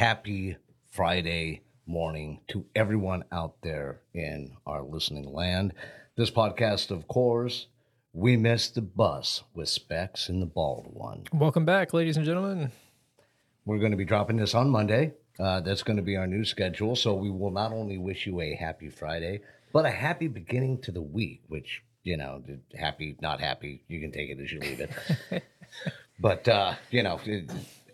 happy Friday morning to everyone out there in our listening land. This podcast, of course, we missed the bus with Specs and the Bald One. Welcome back, ladies and gentlemen. We're going to be dropping this on Monday. Uh, that's going to be our new schedule. So we will not only wish you a happy Friday, but a happy beginning to the week, which, you know, happy, not happy, you can take it as you leave it. but, uh, you know, it,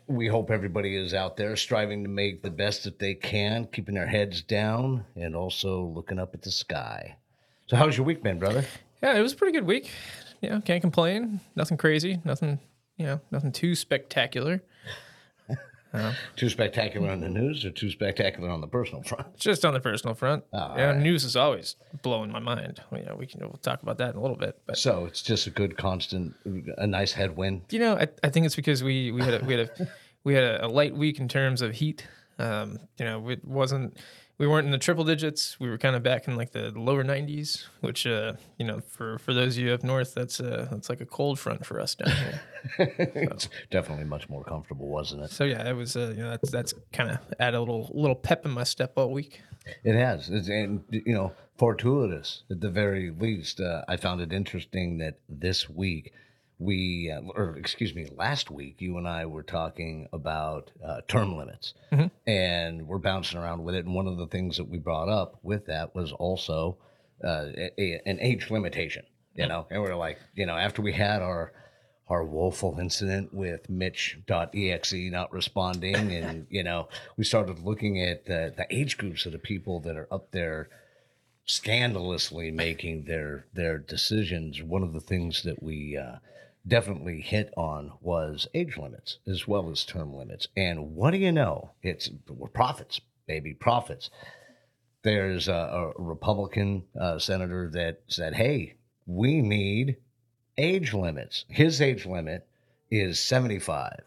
we hope everybody is out there striving to make the best that they can, keeping their heads down and also looking up at the sky. So, how's your week been, brother? Yeah, it was a pretty good week. Know, can't complain. Nothing crazy. Nothing, you know, nothing too spectacular. Too spectacular on the news or too spectacular on the personal front? Just on the personal front. All yeah, right. news is always blowing my mind. Well, you know, we can we'll talk about that in a little bit. But So, it's just a good, constant, a nice headwind. you know, I, I think it's because we we had a, we had a we had a, a light week in terms of heat. Um, you know, it wasn't we weren't in the triple digits. We were kind of back in like the lower 90s, which uh, you know, for for those of you up north, that's uh that's like a cold front for us down here. it's definitely much more comfortable, wasn't it? so yeah, it was uh, you know that's that's kind of add a little little pep in my step all week. It has, it's, and you know, fortuitous at the very least. Uh, I found it interesting that this week we, uh, or excuse me, last week you and I were talking about uh, term limits, and we're bouncing around with it. And one of the things that we brought up with that was also uh, a, an age limitation. You know, and we are like, you know, after we had our our woeful incident with Mitch.exe not responding. And, you know, we started looking at the, the age groups of the people that are up there scandalously making their, their decisions. One of the things that we uh, definitely hit on was age limits as well as term limits. And what do you know? It's we're prophets, baby, prophets. There's a, a Republican uh, senator that said, hey, we need age limits. His age limit is 75.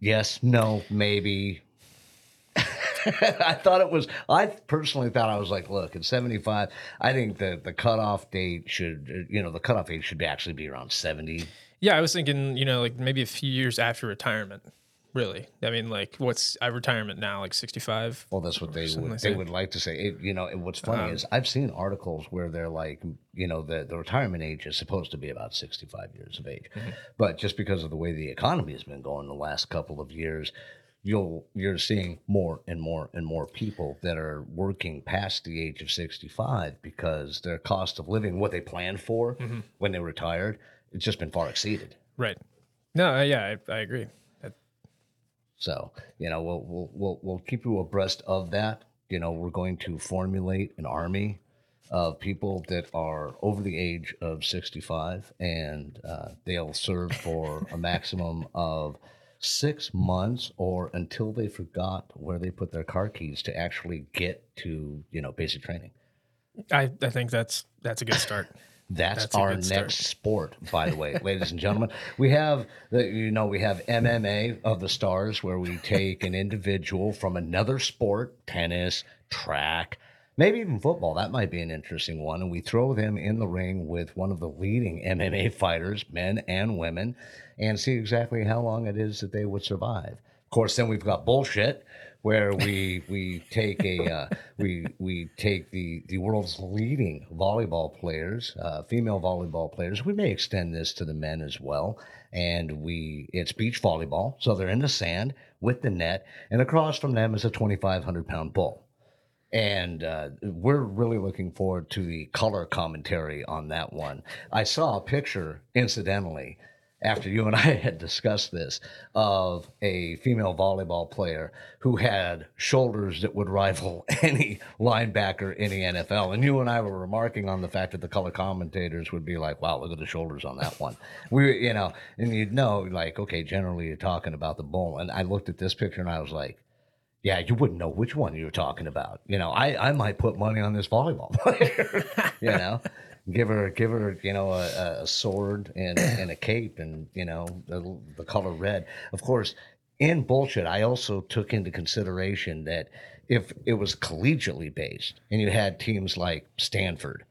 Yes, no, maybe. I thought it was, I personally thought I was like, look, at 75, I think the, the cutoff date should, you know, the cutoff age should actually be around 70. Yeah, I was thinking, you know, like maybe a few years after retirement. Really, I mean, like, what's I retirement now? Like sixty-five. Well, that's what they would like they that. would like to say. It, you know, and what's funny Um, is I've seen articles where they're like, you know, the the retirement age is supposed to be about sixty five years of age, Mm-hmm. but just because of the way the economy has been going the last couple of years, you'll you're seeing more and more and more people that are working past the age of sixty five because their cost of living, what they planned for Mm-hmm. when they retired, it's just been far exceeded. Right. No, uh, yeah, I, I agree. That- So, you know, we'll, we'll, we'll, we'll keep you abreast of that. You know, we're going to formulate an army of people that are over the age of 65 and uh, they'll serve for a maximum of six months or until they forgot where they put their car keys to actually get to, you know, basic training. I, I think that's that's a good start. That's, That's our good start. next sport, by the way, ladies and gentlemen. We have the, you know, we have MMA of the stars, where we take an individual from another sport, tennis, track, maybe even football. That might be an interesting one, and we throw them in the ring with one of the leading MMA fighters, men and women, and see exactly how long it is that they would survive. Of course, then we've got bullshit, where we we take a uh, we we take the the world's leading volleyball players, uh, female volleyball players. We may extend this to the men as well, and we it's beach volleyball, so they're in the sand with the net, and across from them is a twenty five hundred pound bull. And uh, we're really looking forward to the color commentary on that one. I saw a picture, incidentally, after you and I had discussed this of a female volleyball player who had shoulders that would rival any linebacker in the NFL. And you and I were remarking on the fact that the color commentators would be like, wow, look at the shoulders on that one. We, you know, and you'd know, like, okay, generally you're talking about the bull. And I looked at this picture and I was like, yeah, you wouldn't know which one you were talking about. You know, I, I might put money on this volleyball player, you know give her give her you know a, a sword and, and a cape and you know the, the color red of course in bullshit i also took into consideration that if it was collegiately based and you had teams like stanford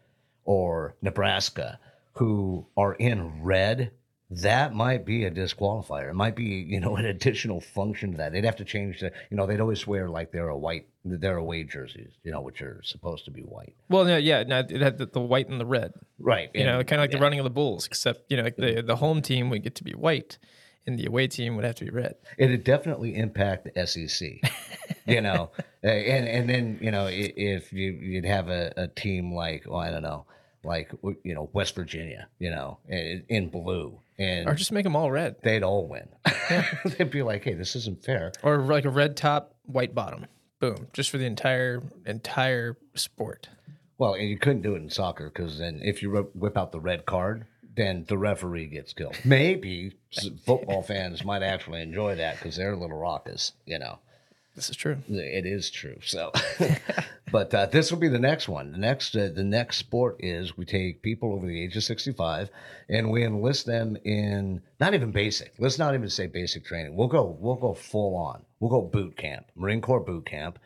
or nebraska who are in red that might be a disqualifier. It might be, you know, an additional function to that. They'd have to change the, you know, they'd always wear like they're a white, they're away jerseys, you know, which are supposed to be white. Well, no, yeah, no, it had the, the white and the red. Right. You and, know, kind of like yeah. the running of the bulls, except you know, like the mm-hmm. the home team would get to be white, and the away team would have to be red. It'd definitely impact the SEC, you know, and and then you know if you you'd have a, a team like well, I don't know, like you know West Virginia, you know, in blue, and Or just make them all red, they'd all win. They'd be like, hey, this isn't fair. or like a red top, white bottom. Boom, just for the entire entire sport. Well, and you couldn't do it in soccer because then if you whip out the red card, then the referee gets killed. Maybe football fans might actually enjoy that because they're a little raucous, you know. This is true. It is true. So, but uh, this will be the next one. The next, uh, the next sport is we take people over the age of sixty-five, and we enlist them in not even basic. Let's not even say basic training. We'll go. We'll go full on. We'll go boot camp, Marine Corps boot camp.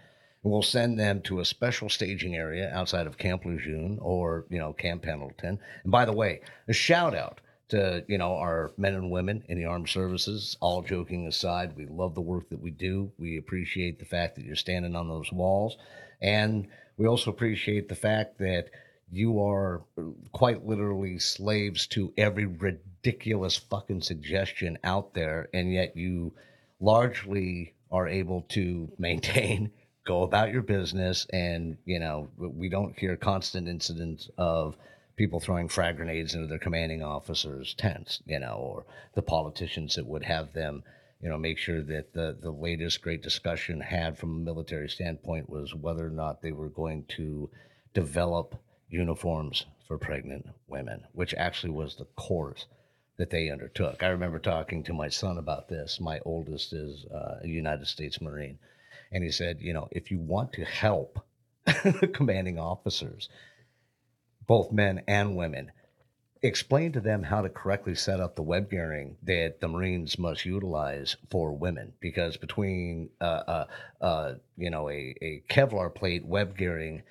And we'll send them to a special staging area outside of Camp Lejeune or you know Camp Pendleton. And by the way, a shout out to you know our men and women in the armed services. All joking aside, we love the work that we do. We appreciate the fact that you're standing on those walls, and we also appreciate the fact that you are quite literally slaves to every ridiculous fucking suggestion out there, and yet you largely are able to maintain go about your business and you know we don't hear constant incidents of people throwing frag grenades into their commanding officers tents you know or the politicians that would have them you know make sure that the the latest great discussion had from a military standpoint was whether or not they were going to develop uniforms for pregnant women which actually was the course that they undertook. I remember talking to my son about this. My oldest is uh, a united states marine and he said, you know, if you want to help the commanding officers, both men and women, explain to them how to correctly set up the web gearing that the Marines must utilize for women. Because between, uh, uh, uh, you know, a, a Kevlar plate web gearing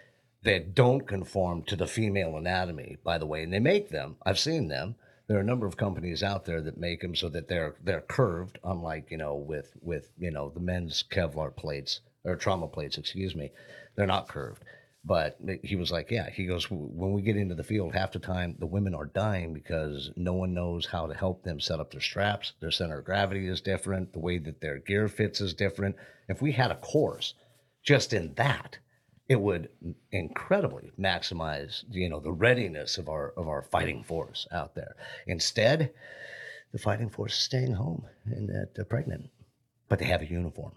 that don't conform to the female anatomy, by the way, and they make them, I've seen them. There are a number of companies out there that make them so that they're they're curved, unlike you know with with you know the men's Kevlar plates or trauma plates, excuse me, they're not curved. But he was like, yeah, he goes, when we get into the field, half the time the women are dying because no one knows how to help them set up their straps. Their center of gravity is different. The way that their gear fits is different. If we had a course just in that, it would incredibly maximize, you know, the readiness of our of our fighting force out there. Instead, the fighting force is staying home and that they're pregnant, but they have a uniform.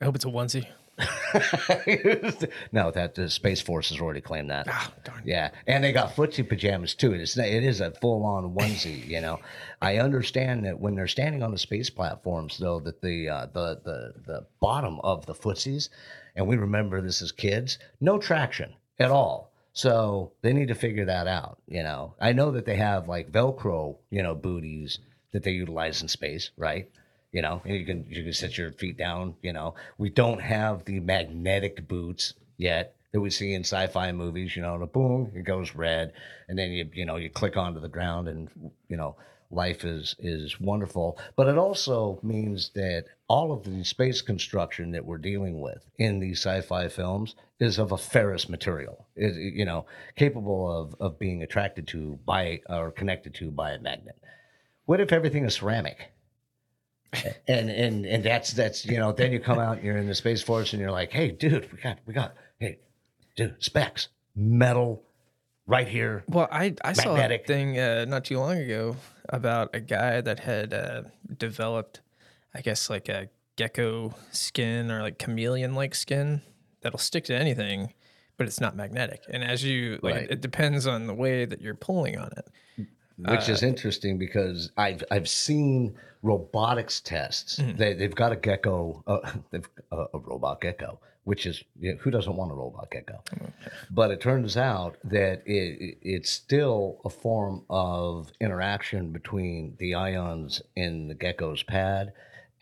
I hope it's a onesie. no, that the Space Force has already claimed that. Darn. Yeah, and they got footsie pajamas too. It's it is a full on onesie. You know, I understand that when they're standing on the space platforms, though, that the uh, the the the bottom of the footsies, and we remember this as kids, no traction at all. So they need to figure that out. You know, I know that they have like Velcro, you know, booties that they utilize in space, right? You know, you can you can set your feet down. You know, we don't have the magnetic boots yet that we see in sci-fi movies. You know, the boom, it goes red, and then you you know you click onto the ground, and you know life is is wonderful. But it also means that all of the space construction that we're dealing with in these sci-fi films is of a ferrous material. Is you know capable of of being attracted to by or connected to by a magnet. What if everything is ceramic? And and and that's that's you know then you come out and you're in the space force and you're like hey dude we got we got hey dude specs metal right here. Well, I, I saw a Magnetic. thing uh, not too long ago about a guy that had uh, developed, I guess, like a gecko skin or like chameleon like skin that'll stick to anything, but it's not magnetic. And as you, like, Right. it, it depends on the way that you're pulling on it. Which is interesting because I've I've seen robotics tests. They they've got a gecko, uh, they've a, a robot gecko, which is yeah, who doesn't want a robot gecko? But it turns out that it- it's still a form of interaction between the ions in the gecko's pad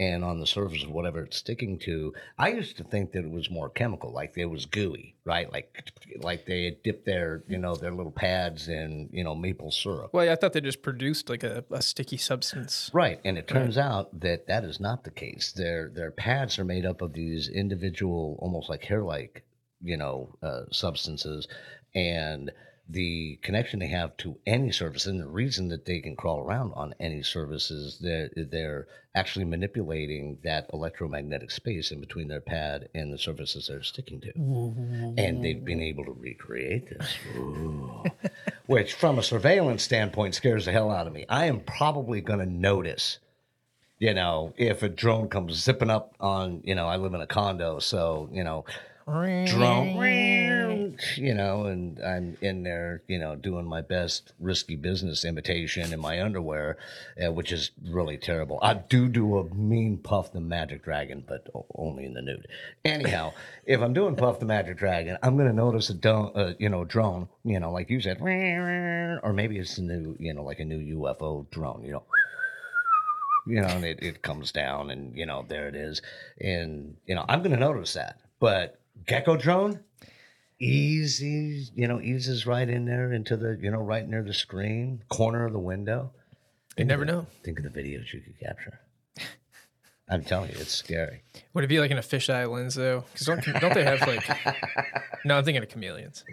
and on the surface of whatever it's sticking to. I used to think that it was more chemical, like it was gooey, right? Like like they had dipped their you know their little pads in you know maple syrup. Well, yeah, I thought they just produced like a, a sticky substance. Right, and it turns out that that is not the case. Their their pads are made up of these individual, almost like hair-like, you know, uh, substances, and the connection they have to any surface, and the reason that they can crawl around on any surface is that they're actually manipulating that electromagnetic space in between their pad and the surfaces they're sticking to, and they've been able to recreate this. Which, from a surveillance standpoint, scares the hell out of me. I am probably going to notice, you know, if a drone comes zipping up on, you know, I live in a condo, so, you know, drone, you know, and I'm in there, you know, doing my best risky business imitation in my underwear, uh, which is really terrible. I do do a mean Puff the Magic Dragon, but only in the nude. Anyhow, if I'm doing Puff the Magic Dragon, I'm going to notice a don- uh, you know, drone, you know, like you said, or maybe it's a new, you know, like a new UFO drone, you know you know, and it, it comes down and, you know, there it is. And, you know, I'm going to notice that. But Gecko drone, easy, you know, eases right in there into the, you know, right near the screen, corner of the window. You never know. Think of the videos you could capture. I'm telling you, it's scary. Would it be like in a fisheye lens though? Because don't don't they have like? no, I'm thinking of chameleons.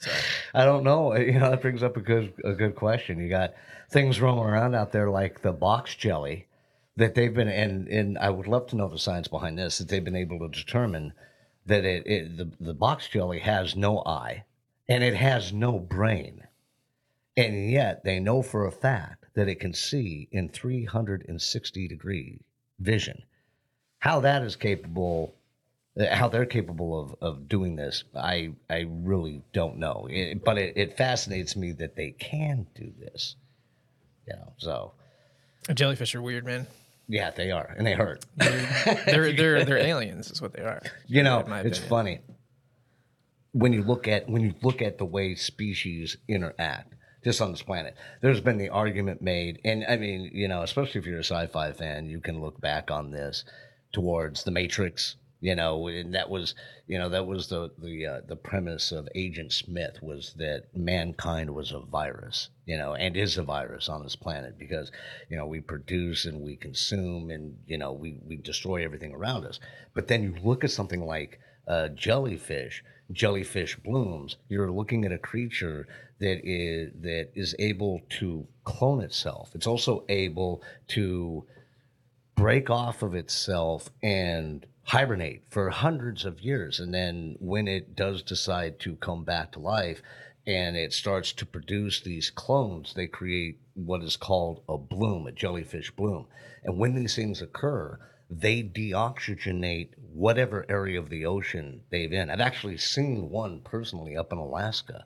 Sorry. I don't know. Uh, you know, that brings up a good a good question. You got things rolling around out there like the box jelly that they've been and and I would love to know the science behind this that they've been able to determine that it, it the, the box jelly has no eye and it has no brain. And yet they know for a fact that it can see in 360 degree vision. How that is capable uh, how they're capable of, of doing this, I I really don't know. It- but it, it fascinates me that they can do this. You know, so Jellyfish are weird, man. Yeah, they are, and they hurt. They're they're they're aliens, is what they are. You know, it's funny when you look at when you look at the way species interact just on this planet. There's been the argument made, and I mean, you know, especially if you're a sci-fi fan, you can look back on this towards the Matrix. You know, and that was, you know, that was the the uh, the premise of Agent Smith was that mankind was a virus, you know, and is a virus on this planet because, you know, we produce and we consume and you know we we destroy everything around us. But then you look at something like uh, jellyfish, jellyfish blooms. You're looking at a creature that is that is able to clone itself. It's also able to break off of itself and hibernate for hundreds of years. And then when it does decide to come back to life and it starts to produce these clones, they create what is called a bloom, a jellyfish bloom. And when these things occur, they deoxygenate whatever area of the ocean they've in. I've actually seen one personally up in Alaska,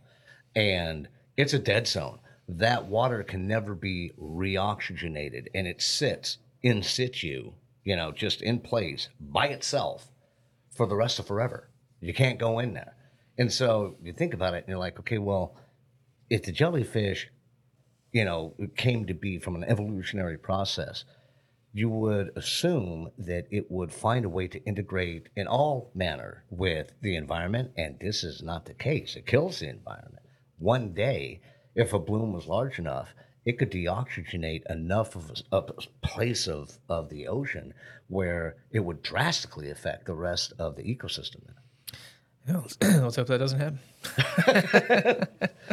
and it's a dead zone. That water can never be reoxygenated, and it sits in situ, you know, just in place by itself for the rest of forever. You can't go in there. And so you think about it, and you're like, okay, well, if the jellyfish, you know, came to be from an evolutionary process, you would assume that it would find a way to integrate in all manner with the environment, and this is not the case. It kills the environment. One day, if a bloom was large enough, it could deoxygenate enough of a, a place of, of the ocean where it would drastically affect the rest of the ecosystem. Yeah, let's, let's hope that doesn't happen.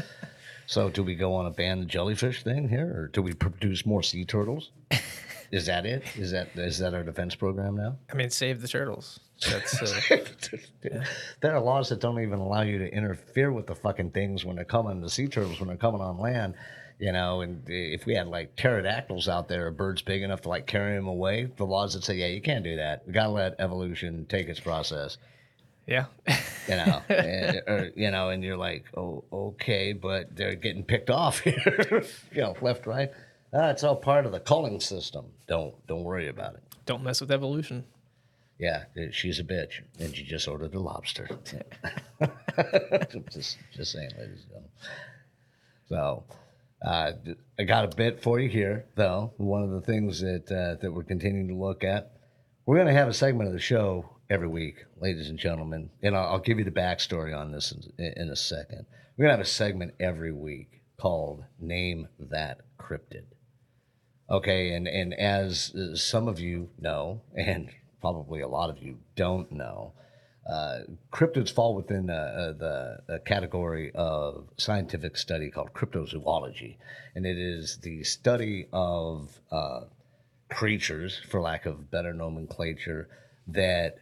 So, do we go on a ban the jellyfish thing here, or do we produce more sea turtles? Is that it? Is that is that our defense program now? I mean, save the turtles. That's uh, There are laws that don't even allow you to interfere with the fucking things when they're coming, the sea turtles when they're coming on land. You know, and if we had like pterodactyls out there, birds big enough to like carry them away, the laws that say, yeah, you can't do that. We gotta let evolution take its process. yeah. You know, and, or, you know, and you're like, oh, okay, but they're getting picked off here. you know, left, right. Ah, it's all part of the culling system. Don't don't worry about it. Don't mess with evolution. Yeah, she's a bitch, and she just ordered a lobster. just, just saying, ladies and gentlemen. So, uh, I got a bit for you here, though. One of the things that uh, that we're continuing to look at, we're going to have a segment of the show every week, ladies and gentlemen, and I'll, I'll give you the backstory on this in, in a second. We're going to have a segment every week called "Name That Cryptid." Okay, and and as uh, some of you know, and probably a lot of you don't know, uh, cryptids fall within uh, uh, the category of scientific study called cryptozoology, and it is the study of uh, creatures, for lack of better nomenclature, that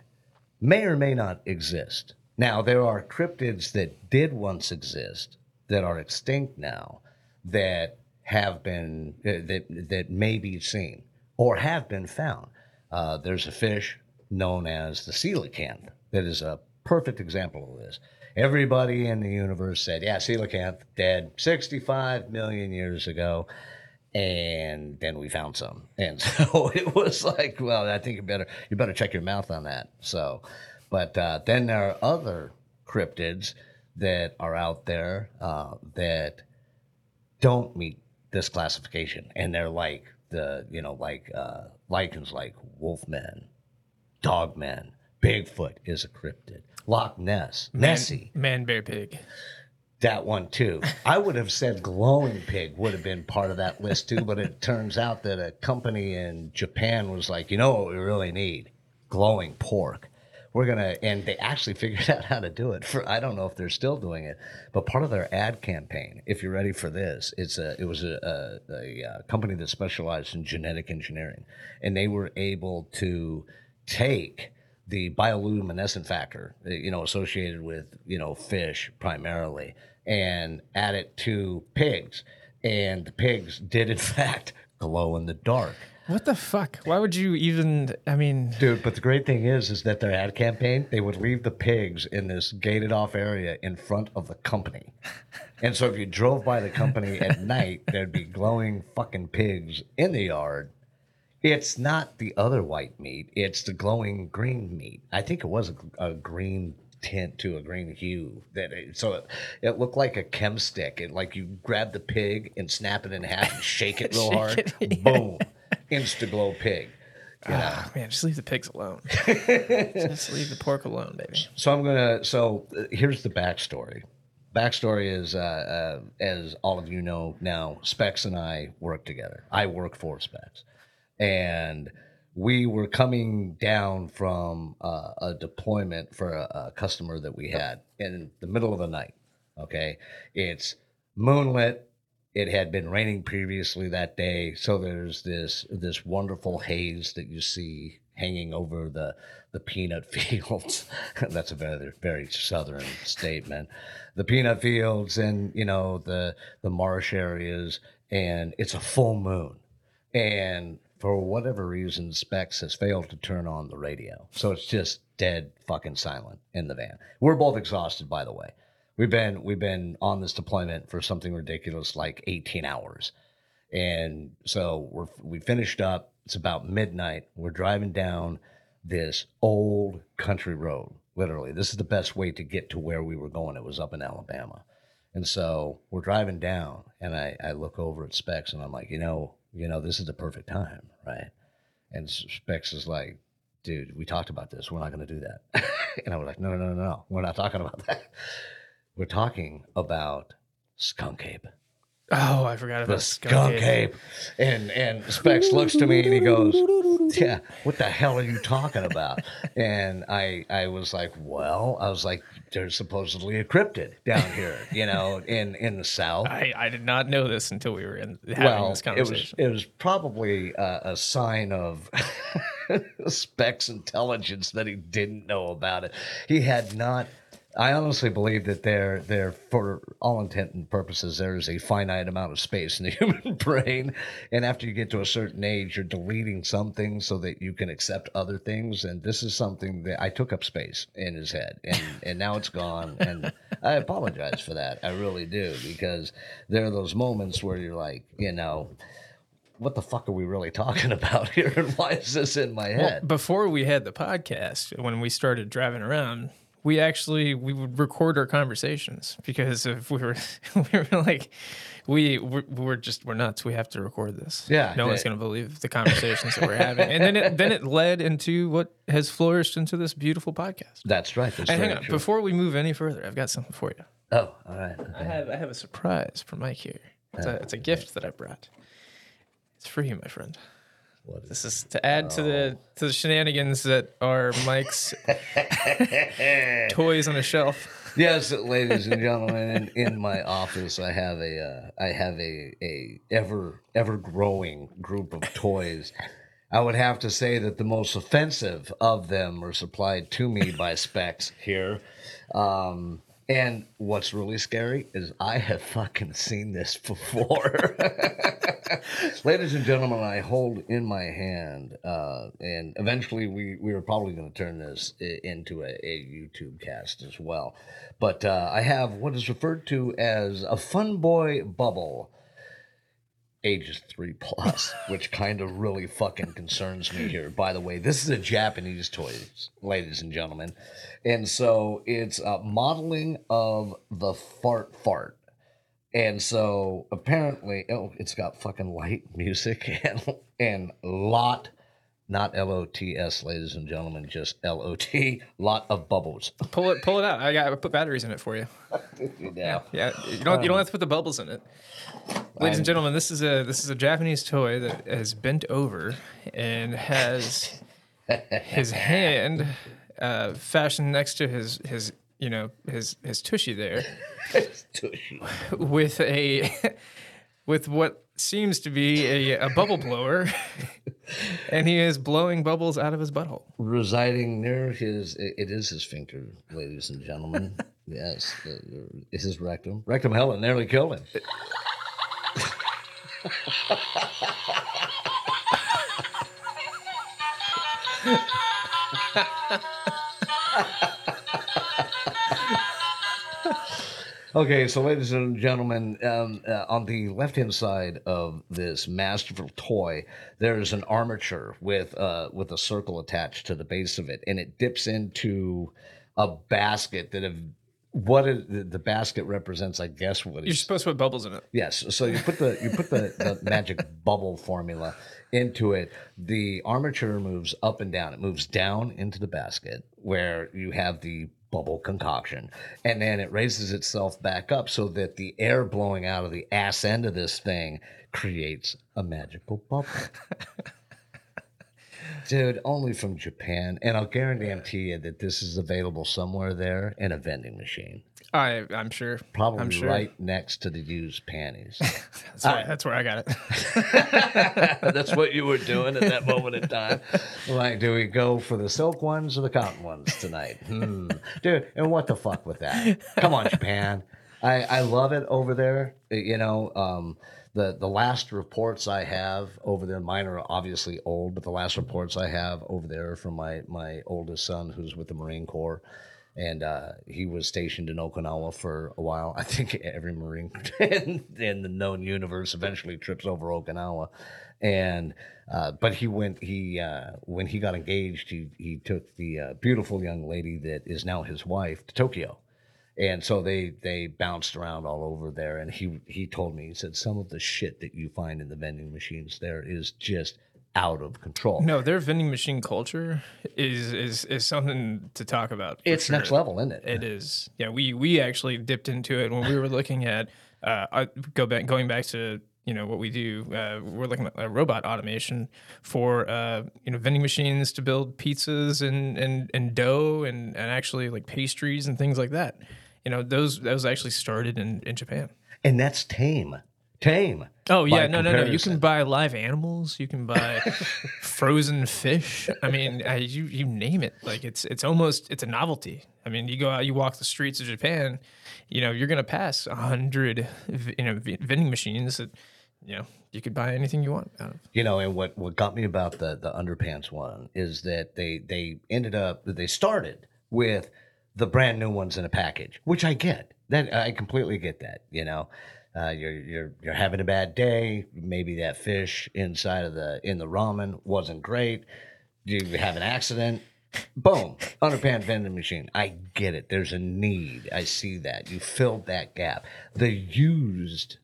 may or may not exist. Now, there are cryptids that did once exist that are extinct now that have been uh, that that may be seen or have been found. Uh, there's a fish known as the coelacanth that is a perfect example of this. Everybody in the universe said, "Yeah, coelacanth dead 65 million years ago." And then we found some, and so it was like, well, I think you better you better check your mouth on that. So, but uh, then there are other cryptids that are out there uh, that don't meet this classification, and they're like the you know like uh, lycans like wolfmen, dogmen. Bigfoot is a cryptid. Loch Ness, Nessie, Man, bear, pig. that one too. I would have said glowing pig would have been part of that list too, but it turns out that a company in Japan was like, you know what we really need? Glowing pork. We're gonna, and they actually figured out how to do it. For I don't know if they're still doing it, but part of their ad campaign, if you're ready for this, it's a it was a, a, a, uh company that specialized in genetic engineering, and they were able to take the bioluminescent factor, uh, you know, associated with you know fish primarily, and add it to pigs, and the pigs did in fact glow in the dark. What the fuck? Why would you even? I mean, Dude, but the great thing is, is that their ad campaign, they would leave the pigs in this gated off area in front of the company. And so if you drove by the company at night, there'd be glowing fucking pigs in the yard. It's not the other white meat, it's the glowing green meat. I think it was a, a green tint to a green hue that it, so it, it looked like a chem stick it like you grab the pig and snap it in half and shake it real Shake hard it, boom insta glow pig you know? ah, man, just leave the pigs alone. just leave the pork alone, baby. So I'm gonna. So uh, here's the backstory. Backstory is, uh, uh, as all of you know now, Specs and I work together. I work for Specs, and we were coming down from uh, a deployment for a, a customer that we had in the middle of the night. Okay, it's moonlit. It had been raining previously that day, so there's this this wonderful haze that you see hanging over the the peanut fields. That's a very very southern statement. The peanut fields and you know the the marsh areas, and it's a full moon, and for whatever reason, Specs has failed to turn on the radio, so it's just dead fucking silent in the van. We're both exhausted, by the way. We've been we've been on this deployment for something ridiculous like 18 hours. And so we're we finished up. It's about midnight. We're driving down this old country road. Literally, this is the best way to get to where we were going. It was up in Alabama. And so we're driving down and I, I look over at Specs and I'm like, you know, you know, this is the perfect time, right? And Specs is like, dude, we talked about this. We're not going to do that. and I was like, no, no, no, no, we're not talking about that. We're talking about skunk ape. Oh, I forgot about the about skunk ape. And and Specs looks to me and he goes, Yeah, what the hell are you talking about? And I I was like, Well, I was like, there's supposedly a cryptid down here, you know, in in the south. I, I did not know this until we were in having well, this it was conversation. it was probably a, a sign of Specs intelligence that he didn't know about it. He had not. I honestly believe that there, there, for all intent and purposes, there is a finite amount of space in the human brain, and after you get to a certain age, you're deleting some things so that you can accept other things. And this is something that I took up space in his head, and and now it's gone. And I apologize for that. I really do because there are those moments where you're like, you know what the fuck are we really talking about here and why is this in my Well, head before we had the podcast, when we started driving around, we actually we would record our conversations because if we were we were like we we're, we're just we're nuts. We have to record this. Yeah, no one's gonna believe the conversations that we're having, and then it then it led into what has flourished into this beautiful podcast. that's right that's And hang on, true. before we move any further, I've got something for you. oh all right I have I have a surprise for Mike here. It's a, it's a gift that I brought. It's for you, my friend. What is- This is to add to the to the shenanigans that are Mike's toys on a shelf. yes ladies and gentlemen in, in my office i have a uh, i have a a ever ever growing group of toys I would have to say that the most offensive of them are supplied to me by Specs here. Um, and what's really scary is I have fucking seen this before. Ladies and gentlemen, I hold in my hand, uh, and eventually we, we were probably going to turn this into a, a YouTube cast as well. But uh, I have what is referred to as a Fun Boy Bubble ages three plus, which kind of really fucking concerns me here. By the way, this is a Japanese toy, ladies and gentlemen, and so it's a modeling of the fart fart. And so apparently, oh, it's got fucking light music and and lot, not L O T S, ladies and gentlemen, just L O T, lot of bubbles. Pull it pull it out. I got I put batteries in it for you. Yeah. Yeah, you don't you don't have to put the bubbles in it. Ladies and gentlemen, this is a this is a Japanese toy that has bent over and has his hand uh, fashioned next to his his you know his his tushy there Tushy. with a with what seems to be a, a bubble blower, and he is blowing bubbles out of his butthole. residing near his it it is his finger, ladies and gentlemen. Yes uh, it's his rectum. Rectum Helen nearly killed him Okay, so ladies and gentlemen, um, uh, on the left-hand side of this masterful toy, there is an armature with uh, with a circle attached to the base of it, and it dips into a basket that have what is, the, the basket represents. I guess what You're supposed to put bubbles in it. Yes. So you put the you put the, the magic bubble formula into it. The armature moves up and down. It moves down into the basket where you have the bubble concoction, and then it raises itself back up so that the air blowing out of the ass end of this thing creates a magical bubble. Dude, only from Japan, and I'll guarantee you that this is available somewhere there in a vending machine, I I'm sure. probably I'm sure. right next to the used panties. That's, why, that's where I got it. That's what you were doing at that moment in time. Like, do we go for the silk ones or the cotton ones tonight? Hmm. Dude, and what the fuck with that? Come on, Japan. I, I love it over there. You know, um, the, the last reports I have over there, mine are obviously old, but the last reports I have over there from my, my oldest son who's with the Marine Corps. And uh, he was stationed in Okinawa for a while. I think every Marine in, in the known universe eventually trips over Okinawa and uh, but he went he uh, when he got engaged he he took the uh, beautiful young lady that is now his wife to Tokyo and so they they bounced around all over there and he he told me he said some of the shit that you find in the vending machines there is just out of control No, their vending machine culture is is is something to talk about. it's sure. next level isn't it It is. Yeah, we we actually dipped into it when we were looking at uh, I go back going back to you know what we do. Uh, we're looking at uh, robot automation for uh, you know vending machines to build pizzas and and and dough and and actually like pastries and things like that. You know those those actually started in in Japan. And that's tame. Tame. Oh yeah, no, no, no. You can buy live animals. You can buy frozen fish. I mean, uh, you you name it. Like it's it's almost it's a novelty. I mean, you go out, you walk the streets of Japan. You know, you're gonna pass a hundred, you know, vending machines that, you know, you could buy anything you want out of. You know, and what, what got me about the, the underpants one is that they they ended up they started with the brand new ones in a package, which I get. That I completely get that. You know, uh, you're you're you're having a bad day. Maybe that fish inside of the in the ramen wasn't great. You have an accident. Boom, underpants vending machine. I get it. There's a need. I see that. You filled that gap. The used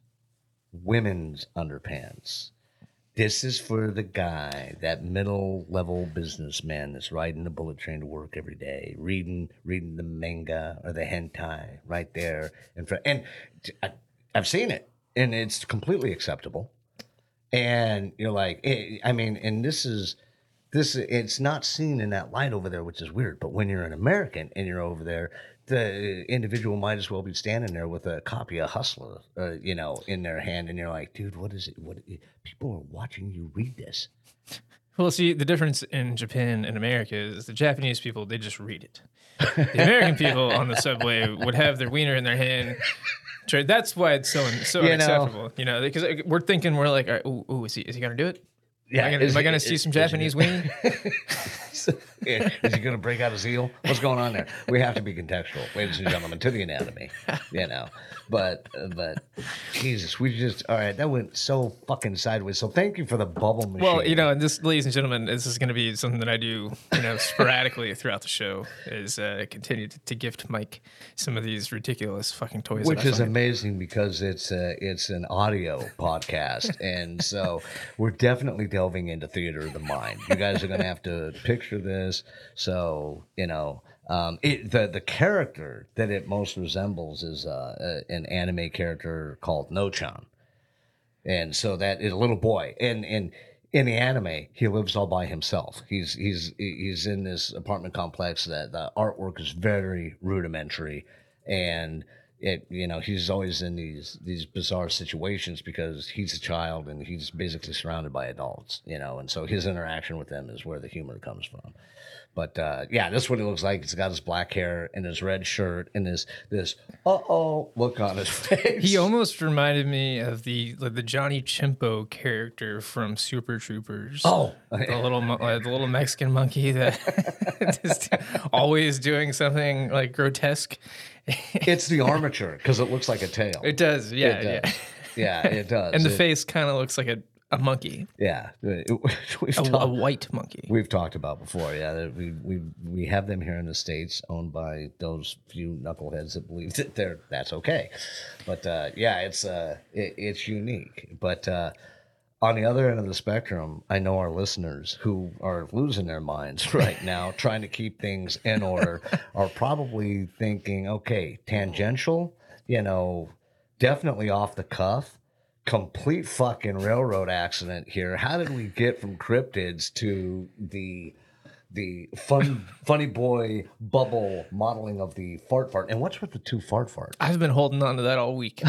women's underpants. This is for the guy, that middle level businessman that's riding the bullet train to work every day, reading reading the manga or the hentai right there in front. And I, I've seen it, and it's completely acceptable. And you're like, eh, I mean, and this is this. It's not seen in that light over there, which is weird. But when you're an American and you're over there, the uh, individual might as well be standing there with a copy of Hustler, uh, you know, in their hand, and you're like, dude, what is it? What eh, people are watching you read this? Well, see, the difference in Japan and America is the Japanese people they just read it. The American people on the subway would have their wiener in their hand. That's why it's so so You know. unacceptable, you know, because uh, we're thinking we're like, all right, ooh, ooh, is he is he gonna do it? am I gonna, is am I gonna is- see some is Japanese wiener? Yeah, is he going to break out his eel? What's going on there? We have to be contextual, ladies and gentlemen, to the anatomy, you know. But, uh, but Jesus, we just all right. That went so fucking sideways. So thank you for the bubble machine. Well, you know, and this, ladies and gentlemen, this is going to be something that I do, you know, sporadically throughout the show. Is uh, continue to, to gift Mike some of these ridiculous fucking toys. which is find. amazing because it's a, it's an audio podcast, and so we're definitely delving into theater of the mind. You guys are going to have to picture this. So you know, um, it, the the character that it most resembles is uh, a, an anime character called No-chan, and so that is a little boy, and and. In the anime, he lives all by himself. He's he's he's in this apartment complex that the artwork is very rudimentary, and it you know he's always in these these bizarre situations because he's a child and he's basically surrounded by adults you know and so his interaction with them is where the humor comes from but uh, yeah that's what it looks like he's got his black hair and his red shirt and this this uh-oh look on his face He almost reminded me of the like the Johnny Chimpo character from Super Troopers. oh the little uh, the little Mexican monkey that just always doing something like grotesque. It's the armature because it looks like a tail It does, yeah, It yeah. does. yeah it does And the It- face kind of looks like a, a monkey, yeah a, a white monkey. We've talked about before, yeah. We we we have them here in the states, owned by those few knuckleheads that believe that they're that's okay. But uh, yeah, it's uh it, it's unique. But uh, on the other end of the spectrum, I know our listeners who are losing their minds right now, trying to keep things in order, are probably thinking, okay, tangential, you know, definitely off the cuff complete fucking railroad accident here. How did we get from cryptids to the the fun funny boy bubble modeling of the fart fart? And what's with the two fart farts? I've been holding on to that all week,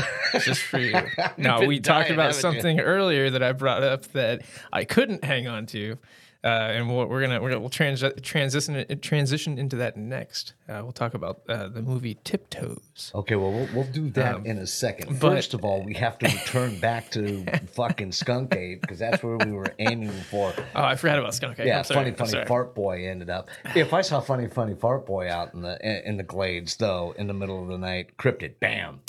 just for you. no, been we talked about haven't you? something earlier that I brought up that I couldn't hang on to, uh, and we'll, we're gonna we're gonna we'll trans- transition transition into that next. Uh, we'll talk about uh, the movie Tiptoes. Okay, well we'll, we'll do that Um, in a second. but- First of all, we have to return back to fucking Skunk Ape because that's where we were aiming for. Oh, I forgot about Skunk. Ape. Yeah, sorry, funny, funny fart boy ended up. If I saw funny, funny fart boy out in the in, in the glades though, in the middle of the night, cryptid, bam,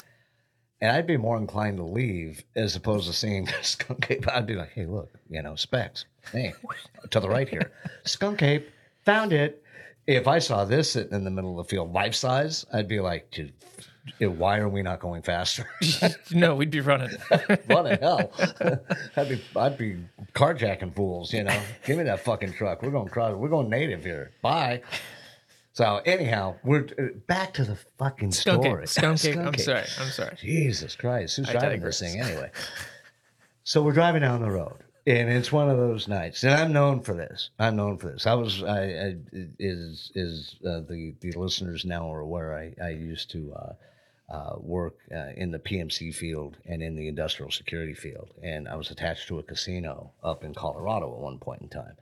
and I'd be more inclined to leave as opposed to seeing skunk ape. I'd be like, hey, look, you know, specs, hey, to the right here, skunk ape, found it. If I saw this sitting in the middle of the field, life size, I'd be like, dude, why are we not going faster? no, we'd be running. what the hell? I'd be I'd be carjacking fools, you know. Give me that fucking truck. We're going cross. We're going native here. Bye. So anyhow, we're uh, back to the fucking Skunk story. ape. Skunk ape. I'm ape. sorry. I'm sorry. Jesus Christ, who's I driving digress. this thing anyway? so we're driving down the road, and it's one of those nights, and I'm known for this. I'm known for this. I was, I, I is is uh, the the listeners now are aware. I I used to. Uh, uh, work uh, in the PMC field and in the industrial security field, and I was attached to a casino up in Colorado at one point in time,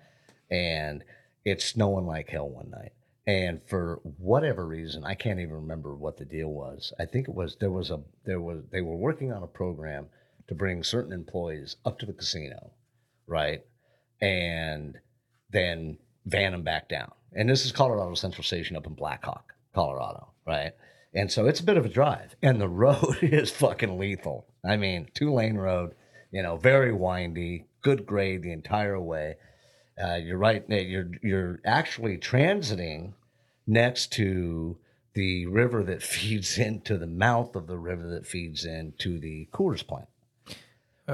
and it's snowing like hell one night. And for whatever reason, I can't even remember what the deal was. I think it was there was a there was they were working on a program to bring certain employees up to the casino, right, and then van them back down. And this is Colorado Central Station up in Black Hawk, Colorado, right? And so it's a bit of a drive, and the road is fucking lethal. I mean, two lane road, you know, very windy, good grade the entire way. Uh, you're right. Nate, You're you're actually transiting next to the river that feeds into the mouth of the river that feeds into the Coors plant,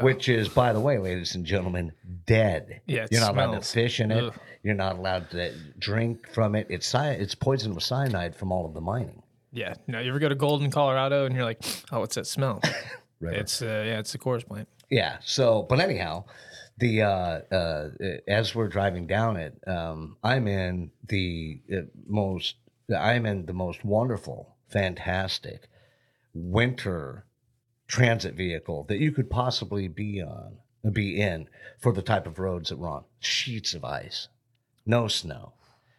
which is, by the way, ladies and gentlemen, dead. Yeah, it you're not allowed to smells. fish in it. Ugh. You're not allowed to drink from it. It's cy- it's poisoned with cyanide from all of the mining. Yeah. No, you ever go to Golden, Colorado, and you're like, oh, what's that smell? Right. It's uh, yeah, it's the Coors plant. Yeah. So, but anyhow, the uh, uh, as we're driving down it, um, I'm in the uh, most, I'm in the most wonderful, fantastic winter transit vehicle that you could possibly be on, be in for the type of roads that we're on. Sheets of ice, no snow.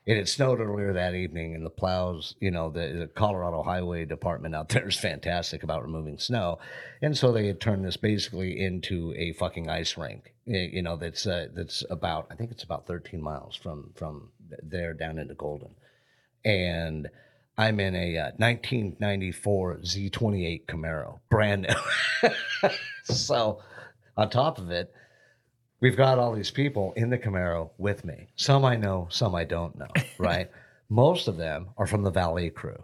It had snowed earlier that evening, and the plows, you know, the, the Colorado Highway Department out there is fantastic about removing snow, and so they had turned this basically into a fucking ice rink. You know, that's uh, that's about I think it's about 13 miles from from there down into Golden, and I'm in a uh, 1994 Z28 Camaro, brand new. so, on top of it, we've got all these people in the Camaro with me. Some I know, some I don't know, right? Most of them are from the valet crew.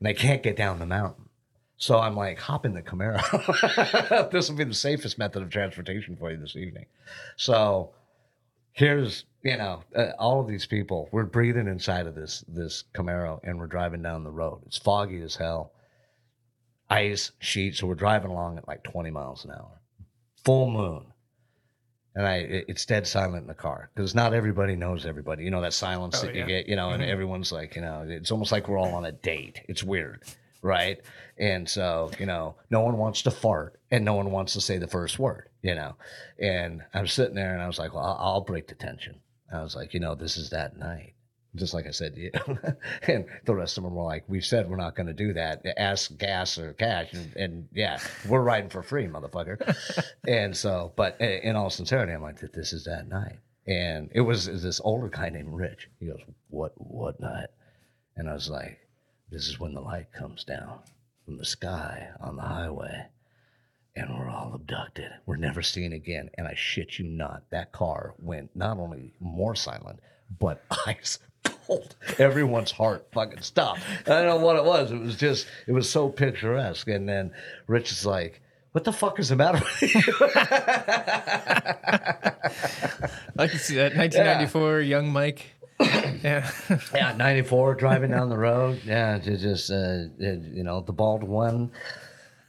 And they can't get down the mountain. So I'm like, hop in the Camaro. this will be the safest method of transportation for you this evening. So here's, you know, uh, all of these people, we're breathing inside of this this Camaro and we're driving down the road. It's foggy as hell. Ice sheet, so we're driving along at like 20 miles an hour. Full moon and I it- it's dead silent in the car because not everybody knows everybody. You know that silence Oh, that yeah. you get, you know, and Mhm. everyone's like, you know, it's almost like we're all on a date. It's weird, right? And so, you know, no one wants to fart and no one wants to say the first word, you know. And I'm sitting there and I was like, well, I'll, I'll break the tension. I was like, you know, this is that night. Just like I said to you. and the rest of them were like, we've said we're not going to do that. Ask gas or cash. And, and yeah, we're riding for free, motherfucker. and so, but in all sincerity, I'm like, this is that night. And it was this older guy named Rich. He goes, what, what night? And I was like, this is when the light comes down from the sky on the highway and we're all abducted. We're never seen again. And I shit you not, that car went not only more silent, but ice cold. Everyone's heart fucking stopped. I don't know what it was. It was just, it was so picturesque. And then Rich is like, what the fuck is the matter with you? I can see that 1994 young Mike. Yeah. yeah, 94 driving down the road. Yeah, ju- just, uh, uh, you know, the bald one.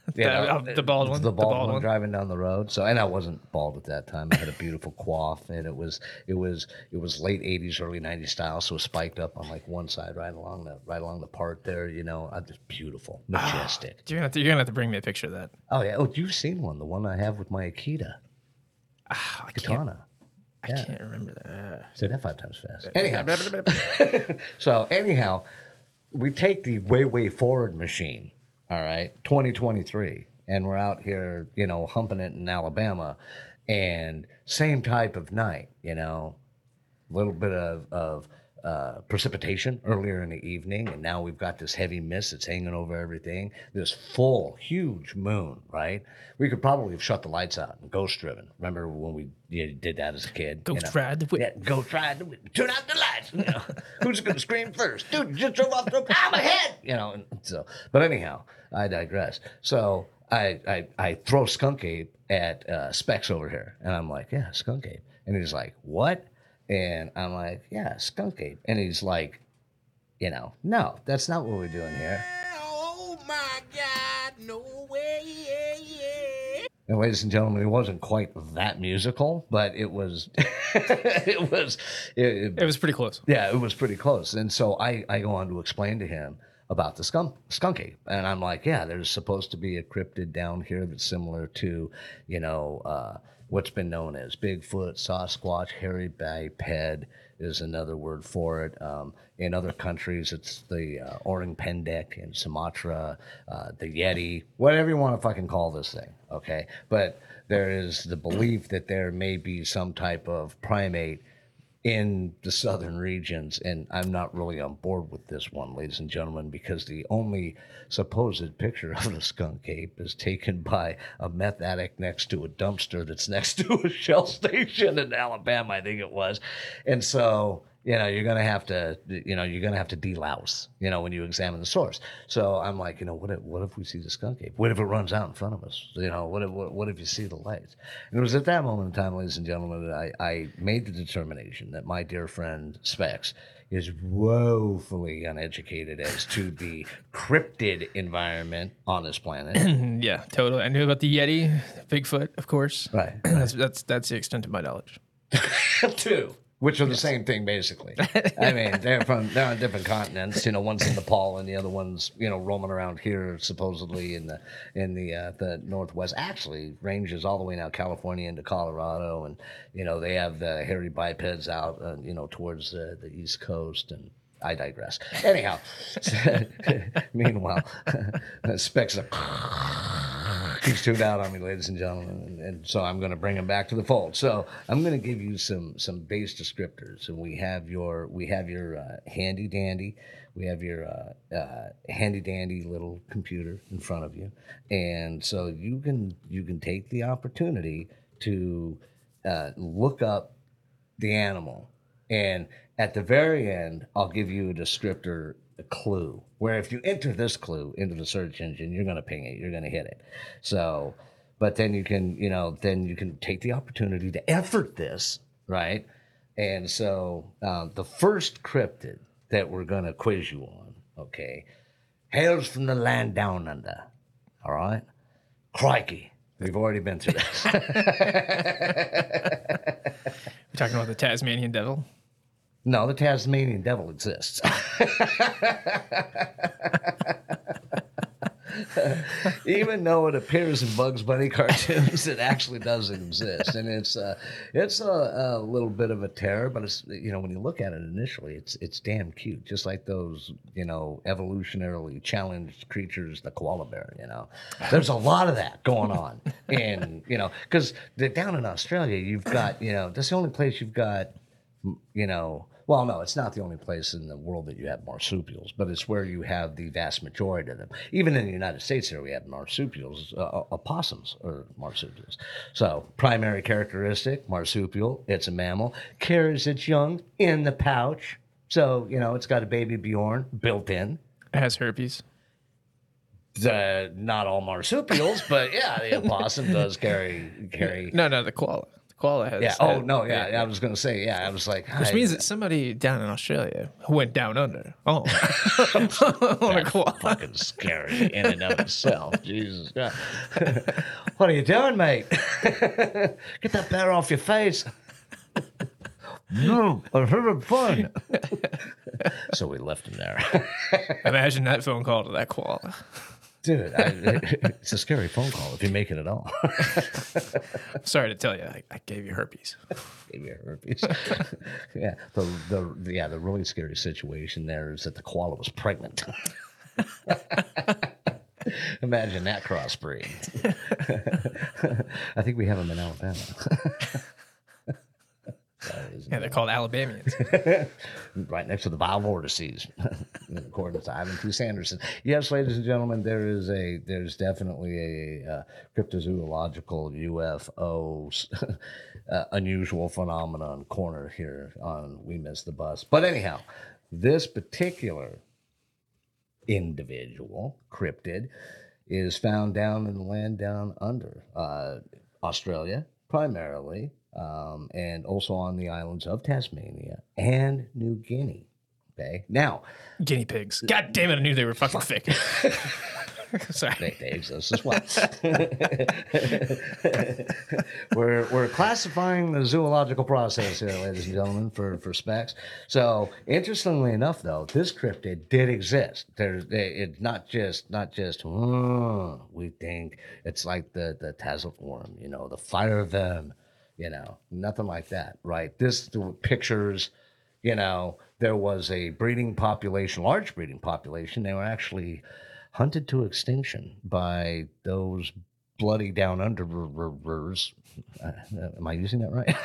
The- know, uh, the bald one, The the bald, bald one, one. driving down the road. So, and I wasn't bald at that time. I had a beautiful coif, and it was it was it was late '80s, early '90s style. So it was spiked up on like one side, right along the right along the part there. You know, I just beautiful, majestic. You're gonna, have to, you're gonna have to bring me a picture of that. oh yeah. Oh, you've seen one, the one I have with my Akita Ah, I can't, Katana. I Yeah. can't remember that. Say that five times fast. Anyhow, so anyhow, we take the way way forward machine. All right, 2023, and we're out here, you know, humping it in Alabama, and same type of night, you know, a little bit of of uh, precipitation earlier in the evening, and now we've got this heavy mist that's hanging over everything. This full, huge moon, right? We could probably have shut the lights out and ghost driven. Remember when we yeah, did that as a kid? you Ghost know? ride the whip. Yeah, go try to turn out the lights. You know, who's gonna scream first? Dude, you just drove off the I'm ahead. You know, and so. But anyhow, I digress. So I I, I throw Skunk Ape at uh, Specs over here, and I'm like, yeah, Skunk Ape, and he's like, what? And I'm like, yeah, Skunk Ape, and he's like, you know, no, that's not what we're doing here. Oh my God, no way. And ladies and gentlemen, it wasn't quite that musical, but it was, it was, it, It was pretty close. yeah, it was pretty close. And so I, I go on to explain to him about the skunk, skunk ape. And I'm like, yeah, there's supposed to be a cryptid down here that's similar to, you know, uh, what's been known as Bigfoot, Sasquatch, hairy biped is another word for it. Um, in other countries, it's the uh, orang pendek in Sumatra, uh, the Yeti, whatever you want to fucking call this thing. Okay. But there is the belief that there may be some type of primate in the southern regions, and I'm not really on board with this one, ladies and gentlemen, because the only supposed picture of the skunk ape is taken by a meth addict next to a dumpster that's next to a shell station in Alabama, I think it was. And so, you know, you're gonna have to, you know, you're gonna have to delouse, you know, when you examine the source. So I'm like, you know, what if, what if we see the skunk ape? What if it runs out in front of us? You know, what if, what, what if you see the lights? And it was at that moment in time, ladies and gentlemen, that I, I made the determination that my dear friend Specs is woefully uneducated as to the cryptid environment on this planet. yeah, totally. I knew about the Yeti, Bigfoot, of course. right. That's that's that's the extent of my knowledge. Two. Which are the same thing, basically. I mean, they're from they're on different continents. You know, one's in Nepal and the other one's you know roaming around here, supposedly in the in the uh, the northwest. Actually, ranges all the way now California into Colorado, and you know they have the hairy bipeds out, uh, you know, towards the, the east coast. And I digress. Anyhow, meanwhile, Specs he's tuned out on me, ladies and gentlemen, and, and so I'm going to bring him back to the fold. So I'm going to give you some some base descriptors, and we have your we have your uh, handy dandy, we have your uh, uh, handy dandy little computer in front of you, and so you can you can take the opportunity to uh, look up the animal, and at the very end, I'll give you a descriptor, a clue. Where if you enter this clue into the search engine, you're going to ping it, you're going to hit it. So, but then you can, you know, then you can take the opportunity to effort this, right? And so, uh, the first cryptid that we're going to quiz you on, okay, hails from the land down under. All right, crikey, we've already been through this. We're talking about the Tasmanian devil. No, the Tasmanian devil exists. Even though it appears in Bugs Bunny cartoons, it actually doesn't exist, and it's uh, it's a, a little bit of a terror. But it's you know when you look at it initially, it's it's damn cute, just like those you know evolutionarily challenged creatures, the koala bear. You know, there's a lot of that going on, and you know because down in Australia, you've got you know that's the only place you've got you know, well, no, it's not the only place in the world that you have marsupials, but it's where you have the vast majority of them. Even in the United States, here we have marsupials. Uh, opossums or marsupials. So, primary characteristic marsupial, it's a mammal, carries its young in the pouch. So, you know, it's got a baby Bjorn built in. It has herpes. The, not all marsupials, but yeah, the opossum does carry carry. No, no, the koala. The koala has. Yeah. Oh no. Yeah. yeah. I was gonna say. Yeah. I was like. Which I- means that somebody down in Australia who went down under. Oh, on a koala. fucking scary in and of itself. Jesus God. what are you doing, mate? Get that bear off your face. no, I'm having fun. so we left him there. Imagine that phone call to that koala. Dude, I, it's a scary phone call if you make it at all. Sorry to tell you, I, I gave you herpes. Gave me herpes. yeah, the, the yeah the really scary situation there is that the koala was pregnant. Imagine that crossbreed. I think we have them in Alabama. Yeah, they're called Alabamians. right next to the vile vortices, according to Ivan T. Sanderson. Yes, ladies and gentlemen, there is a there's definitely a uh, cryptozoological UFO uh, unusual phenomenon corner here on We Missed the Bus. But anyhow, this particular individual cryptid is found down in the land down under uh, Australia primarily, um, and also on the islands of Tasmania and New Guinea. Okay. Now, Guinea pigs. God damn it! I knew they were fucking fake. Sorry. they, they exist as well. we're we're classifying the zoological process here, ladies and gentlemen, for for specs. So, interestingly enough, though, this cryptid did exist. There's they- it's not just not just "Hmm, we think it's like the the Tatzelwurm, you know, the fire venom, you know, nothing like that, right? This the pictures you know, there was a breeding population, large breeding population. They were actually hunted to extinction by those bloody down underers. Uh, am I using that right?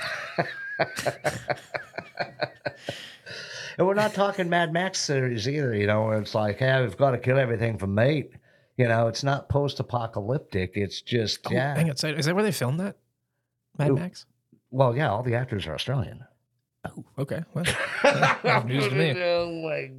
and we're not talking Mad Max series either, you know, where it's like, hey, we've got to kill everything for mate. You know, it's not post apocalyptic. It's just, Oh, yeah. hang on. Is that where they filmed that? Mad Ooh. Max. Well, yeah, all the actors are Australian. Oh, okay. Well, news to me. Oh my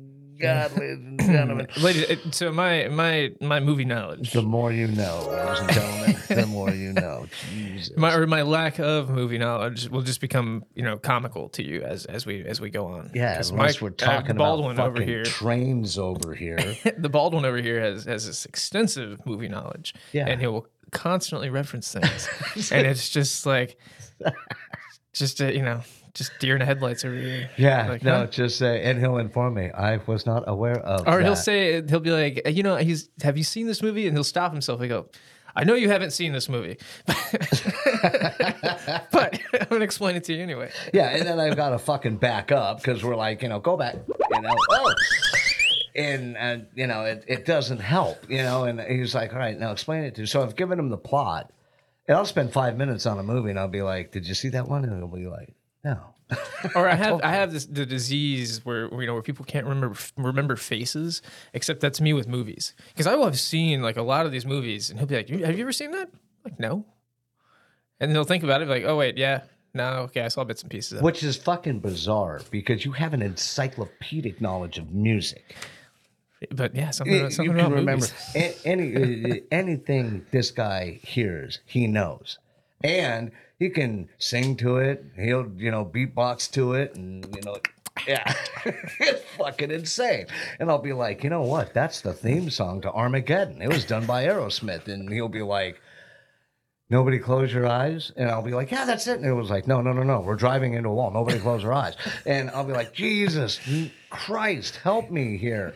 God, ladies and gentlemen. Ladies, so my my my movie knowledge, The more you know, ladies and gentlemen, the more you know. Jesus. my or my lack of movie knowledge will just become you know comical to you as as we as we go on. yeah, 'Cause unless Mike- we're uh, talking Baldwin about over fucking here. trains over here. the Baldwin over here has has this extensive movie knowledge, Yeah. and he will constantly reference things, and it's just like, just uh, you know, just deer in the headlights every year. Yeah, Like, no, huh? just say, and he'll inform me. I was not aware of. Or he'll say he'll be like, you know, he's have you seen this movie? And he'll stop himself and go, I know you haven't seen this movie, but I'm gonna explain it to you anyway. Yeah, and then I've got to fucking back up because we're like, you know, go back, you know, oh. And, and you know, it, it doesn't help, you know. And he's like, all right, now explain it to. So I've given him the plot, and I'll spend five minutes on a movie, and I'll be like, did you see that one? And he'll be like, no. Or I have I have this the disease where you know where people can't remember remember faces, except that's me with movies because I will have seen like a lot of these movies, and he'll be like, "Have you ever seen that?" like, no. And then he'll think about it, like, "Oh wait, yeah, no, okay, I saw bits and pieces." Of. Which is fucking bizarre because you have an encyclopedic knowledge of music. But yeah, something, you something can about remember any uh, anything this guy hears, he knows, and he can sing to it. He'll you know beatbox to it, and you know. Yeah, it's fucking insane. And I'll be like, you know what? That's the theme song to Armageddon. It was done by Aerosmith. And he'll be like, nobody close your eyes. And I'll be like, yeah, that's it. And it was like, no, no, no, no. We're driving into a wall. Nobody close their eyes. And I'll be like, Jesus Christ, help me here.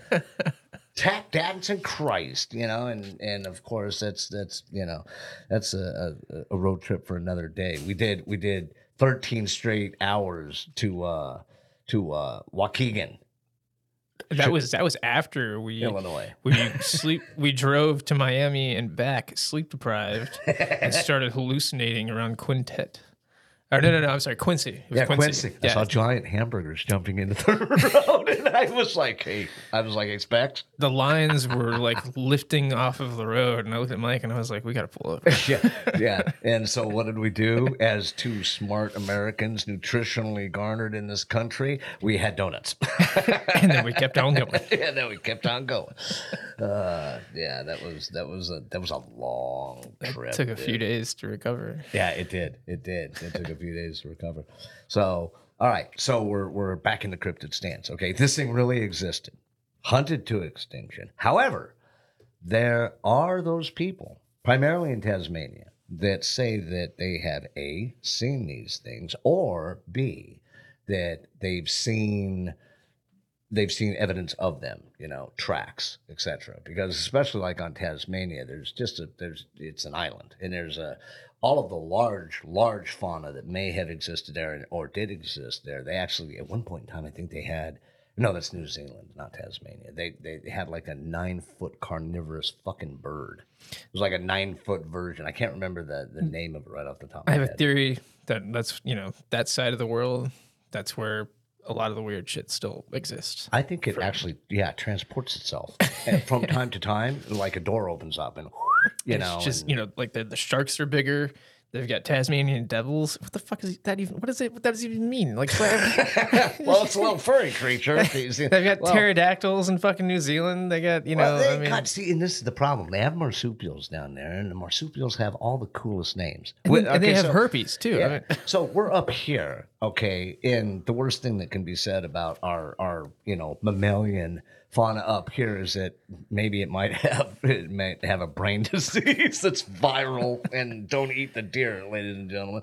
Tap dancing Christ, you know, and and of course that's that's you know, that's a, a, a road trip for another day. We did we did 13 straight hours to uh to uh Waukegan, That was that was after we Illinois. we sleep we drove to Miami and back sleep deprived and started hallucinating around Quintet. Or no no no I'm sorry Quincy. It was Yeah, Quincy. I Yeah. saw giant hamburgers jumping into the road, and I was like, "Hey," I was like, "Expect." the lines were like lifting off of the road and I looked at Mike and I was like we got to pull over. Yeah, yeah. And so, what did we do as two smart Americans, nutritionally garnered in this country? We had donuts, and then we kept on going. and then we kept on going. Uh, yeah, that was that was a that was a long trip. Took a dude. few days to recover. Yeah, it did. It did. It took a few days to recover. So, all right. So we're we're back in the cryptid stance. Okay, this thing really existed, hunted to extinction. However, there are those people, primarily in Tasmania, that say that they have a seen these things, or b that they've seen they've seen evidence of them, you know, tracks, etc. Because especially like on Tasmania, there's just a there's it's an island, and there's a all of the large large fauna that may have existed there or did exist there. They actually at one point in time, I think they had no, that's New Zealand, not Tasmania. They they, had like a nine foot carnivorous fucking bird. It was like a nine foot version. I can't remember the the hmm. name of it right off the top. Of I have a theory that that's you know that side of the world. That's where a lot of the weird shit still exists. I think it actually, yeah, transports itself and from time to time. Like a door opens up, and you know, it's just and- you know like the, the sharks are bigger. They've got Tasmanian devils. What the fuck is that even? What is it? What does it even mean? Like well, it's a little furry creature. They've got pterodactyls in fucking New Zealand. They got you know. Well, they, I mean, God, see, and this is the problem. They have marsupials down there, and the marsupials have all the coolest names. and, Wait, and they have so- herpes too. I mean, so we're up here, Okay, and the worst thing that can be said about our our you know mammalian fauna up here is that maybe it might have it might have a brain disease that's viral and don't eat the deer, ladies and gentlemen.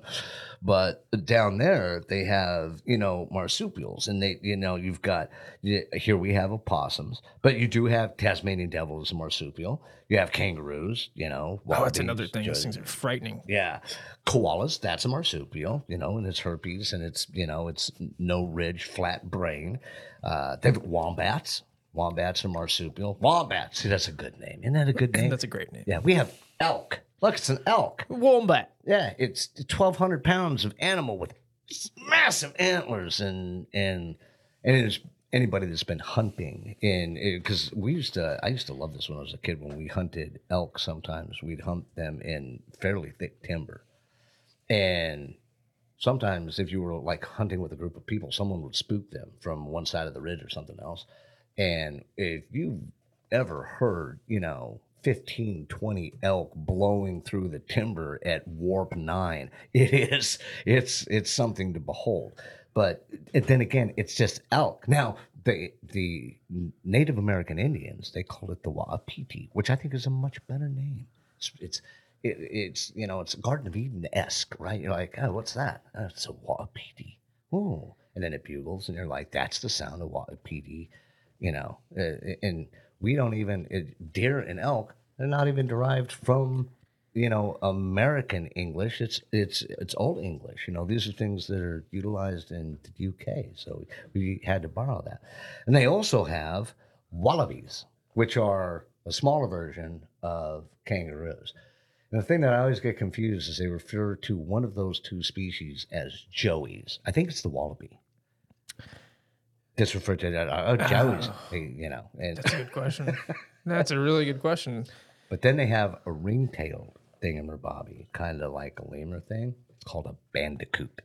But down there they have you know marsupials, and they you know you've got here we have opossums, but you do have Tasmanian devil as a marsupial. You have kangaroos, you know. Oh, that's another thing. Those things are frightening. yeah, koalas. That's a marsupial, you know, and it's herpes, and it's you know, it's no ridge, flat brain. Uh, they've wombats. Wombats are marsupial. Wombats. See, that's a good name. Isn't that a good name? That's a great name. yeah, we have elk. Look, it's an elk. Wombat. Yeah, it's twelve hundred pounds of animal with massive antlers, and and and it is anybody that's been hunting in eh, because we used to. I used to love this when I was a kid. When we hunted elk, sometimes we'd hunt them in fairly thick timber, and sometimes if you were like hunting with a group of people, someone would spook them from one side of the ridge or something else. And if you've ever heard, you know, 15, 20 elk blowing through the timber at warp nine, it is, it's, it's something to behold. But eh, then again, it's just elk. Now, the, the Native American Indians, they call it the Wapiti, which I think is a much better name. It's, it's it, it's you know it's Garden of Eden esque, right? You're like, oh, what's that? Oh, it's a wapiti. Ooh, and then it bugles, and you're like, that's the sound of wapiti, you know. Uh, and we don't even it, deer and elk. They're not even derived from you know American English. It's it's it's Old English. You know, these are things that are utilized in the UK, so we had to borrow that. And they also have wallabies, which are a smaller version of kangaroos. And the thing that I always get confused is they refer to one of those two species as joeys. I think it's the wallaby. That's referred to that. Oh, joeys. Oh. Eh, you know. And, That's a good question. That's a really good question. but then they have a ring-tailed thingamabobby, kind of like a lemur thing. It's called a bandicoot.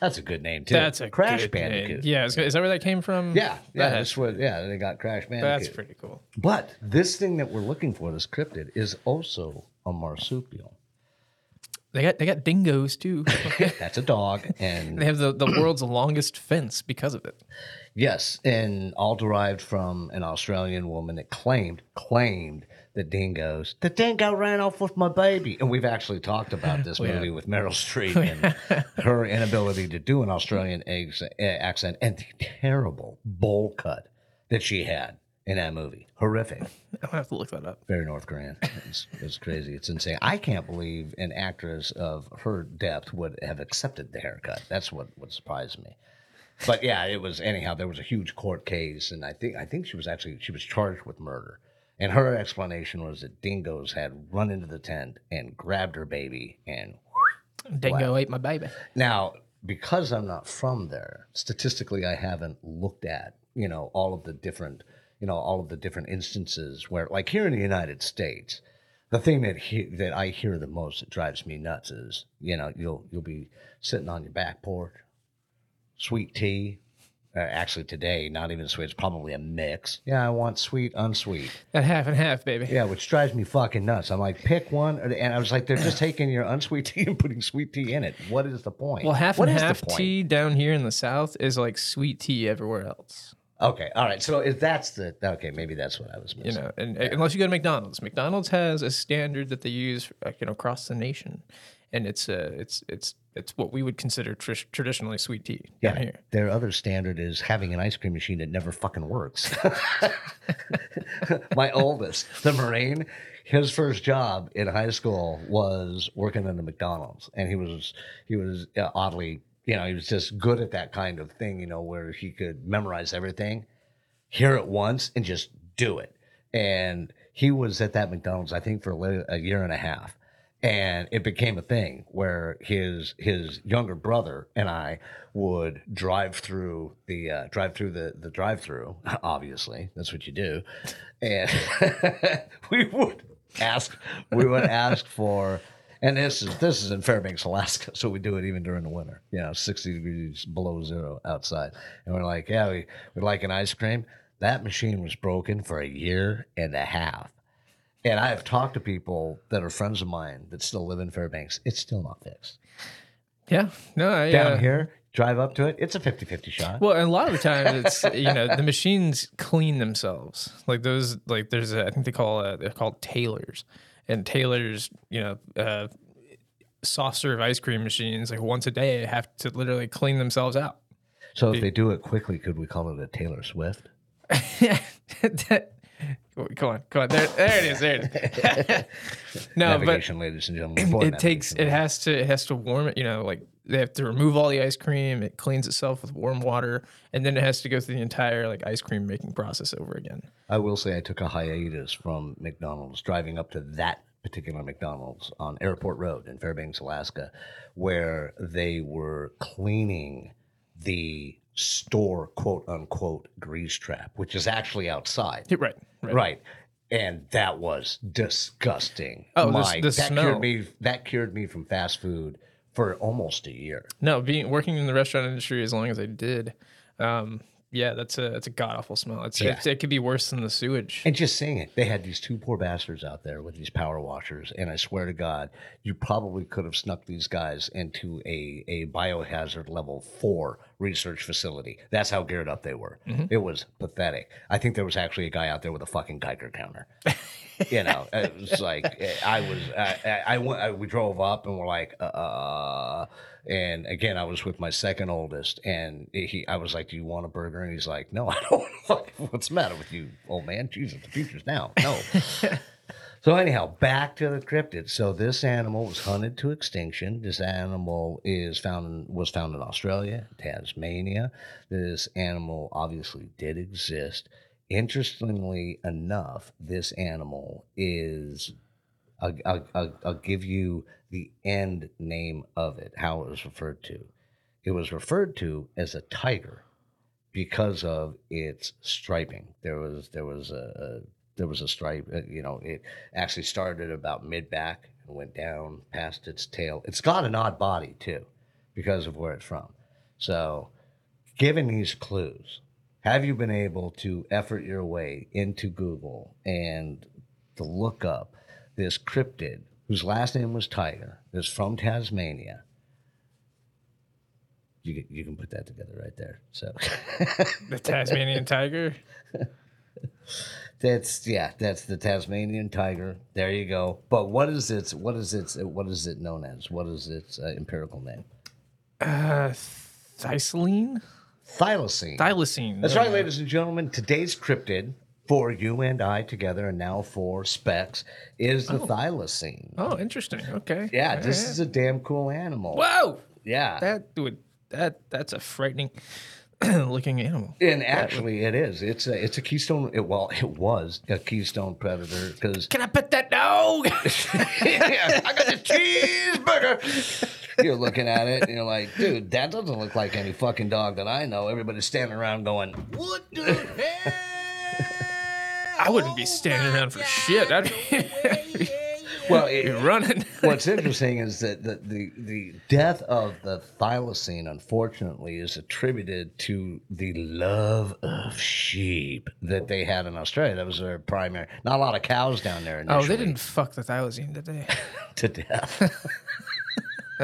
That's a good name too. That's a crash good bandicoot. Name. Yeah, is, is that where that came from? Yeah, yeah, That that's what. Yeah, they got crash bandicoot. That's pretty cool. But this thing that we're looking for, this cryptid, is also a marsupial. They got they got dingoes too. That's a dog, and they have the, the world's longest fence because of it. Yes, and all derived from an Australian woman that claimed claimed that dingoes the dingo ran off with my baby, and we've actually talked about this movie with Meryl Streep and her inability to do an Australian eh, accent and the terrible bowl cut that she had in that movie. Horrific. Gonna have to look that up. Very North Korean. It's, it's crazy. It's insane. I can't believe an actress of her depth would have accepted the haircut. That's what what surprised me. But yeah, it was anyhow. There was a huge court case, and I think I think she was actually she was charged with murder. And her explanation was that dingoes had run into the tent and grabbed her baby. And Dingo ate my baby. now, because I'm not from there, statistically, I haven't looked at you know all of the different you know all of the different instances where, like here in the United States, the thing that he, that I hear the most that drives me nuts is you know you'll you'll be sitting on your back porch, sweet tea. Uh, actually, today, not even sweet. It's probably a mix. Yeah, I want sweet, unsweet. That half and half, baby. Yeah, which drives me fucking nuts. I'm like, pick one, and I was like, they're just taking your unsweet tea and putting sweet tea in it. What is the point? Well, half What and is the half point? tea down here in the south is like sweet tea everywhere else. Okay, all right. So if that's the okay, maybe that's what I was You missing. know, and unless you go to McDonald's, McDonald's has a standard that they use, uh, you know, across the nation, and it's uh, it's it's it's what we would consider tr- traditionally sweet tea yeah, their other standard is having an ice cream machine that never fucking works. My oldest, the Marine, his first job in high school was working in the McDonald's, and he was he was uh, oddly, you know, he was just good at that kind of thing, you know, where he could memorize everything, hear it once, and just do it. And he was at that McDonald's, I think, for a year and a half and it became a thing where his his younger brother and I would drive through the uh, drive through the the drive through. Obviously, that's what you do, and we would ask we would ask for. And this is this is in Fairbanks, Alaska, so we do it even during the winter. You know, sixty degrees below zero outside, and we're like, yeah, we we like an ice cream. That machine was broken for a year and a half. And I have talked to people that are friends of mine that still live in Fairbanks. It's still not fixed. Yeah, no, I, Down uh, here, drive up to it. It's a 50-50 shot. Well, and a lot of the time it's you know the machines clean themselves. Like those, like there's a, I think they call uh, they're called Taylors, and Taylors, you know, uh, soft serve ice cream machines like once a day have to literally clean themselves out. so if they do it quickly, could we call it a Taylor Swift? That- Come on, come on. There, there it is. There it is. no, but ladies and gentlemen. It takes it has to it has to warm it you know like they have to remove all the ice cream it cleans itself with warm water and then it has to go through the entire like ice cream making process over again I will say I took a hiatus from McDonald's driving up to that particular McDonald's on Airport Road in Fairbanks, Alaska, where they were cleaning the store quote unquote grease trap, which is actually outside. Right right Right. And that was disgusting. Oh, My, the that smell. cured me that cured me from fast food for almost a year. no being working in the restaurant industry as long as i did um yeah that's a that's a god awful smell it's, Yeah. it's it could be worse than the sewage And just saying it, they had these two poor bastards out there with these power washers, and I swear to God, you probably could have snuck these guys into a a biohazard level four research facility. That's how geared up they were. Mm-hmm. It was pathetic. I think there was actually a guy out there with a fucking Geiger counter. you know, it was like eh, I was. I, I, I went. I, we drove up and we're like, uh, uh, uh. And again, I was with my second oldest, and he. I was like, "Do you want a burger?" And he's like, "No, I don't. want What's the matter with you, old man? Jesus, the future's now. No." So anyhow, back to the cryptid. So this animal was hunted to extinction. This animal is found was found in Australia, Tasmania. This animal obviously did exist. Interestingly enough, this animal is. I'll, I'll, I'll, give you the end name of it, how it was referred to. It was referred to as a tiger because of its striping. There was there was a, a there was a stripe. uh, You know, it actually started about mid back and went down past its tail. It's got an odd body too, because of where it's from. So, given these clues, have you been able to effort your way into Google and to look up this cryptid whose last name was Tiger, is from Tasmania? You can, you can put that together right there. So. the tasmanian tiger That's yeah, that's the Tasmanian tiger. There you go. But what is its what is its what is it known as? What is its uh, empirical name? uh thylacine Thylacine. thylacine That's right, ladies and gentlemen. Today's cryptid for you and I together, and now for Specs, is the thylacine. oh interesting okay Yeah, All this right. is a damn cool animal. whoa Yeah, that would that that's a frightening looking animal and actually, it is. It's a it's a keystone. It, well, it was a keystone predator because can i pet that dog yeah, I got the cheeseburger. You're looking at it and you're like, dude, that doesn't look like any fucking dog that I know. Everybody's standing around going, What the hell? I wouldn't be standing Oh, around for shit. I'd be, well, it, you're running. what's interesting is that the, the, the death of the thylacine, unfortunately, is attributed to the love of sheep that they had in Australia. That was their primary. Not a lot of cows down there. Initially. Oh, they didn't fuck the thylacine, did they? to death.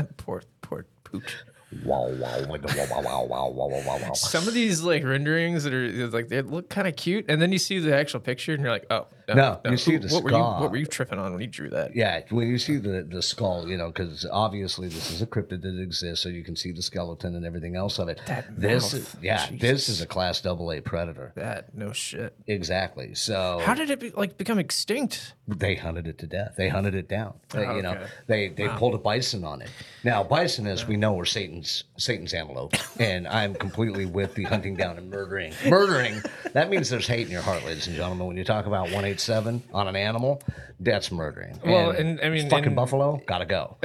poor, poor pooch. Wow, wow, wow, wow, wow, wow, wow, Some of these like renderings that are like they look kind of cute, and then you see the actual picture, and you're like, oh, no, you see the what were you scar. What were you tripping on when you drew that? Yeah, when you see the the skull, you know, because obviously this is a cryptid that exists, so you can see the skeleton and everything else of it. That this, mouth. is, yeah, this is a class double A predator. That no shit. Exactly. So How did it be, like become extinct? they hunted it to death. They hunted it down. They, Oh, You know, okay. they they pulled a bison on it. Now, bison, as we know, are Satan's Satan's antelope, and I'm completely with the hunting down and murdering. Murdering. That means there's hate in your heart, ladies and gentlemen. When you talk about 187 on an animal, that's murdering. Well, and, I mean, fucking and- buffalo, gotta go.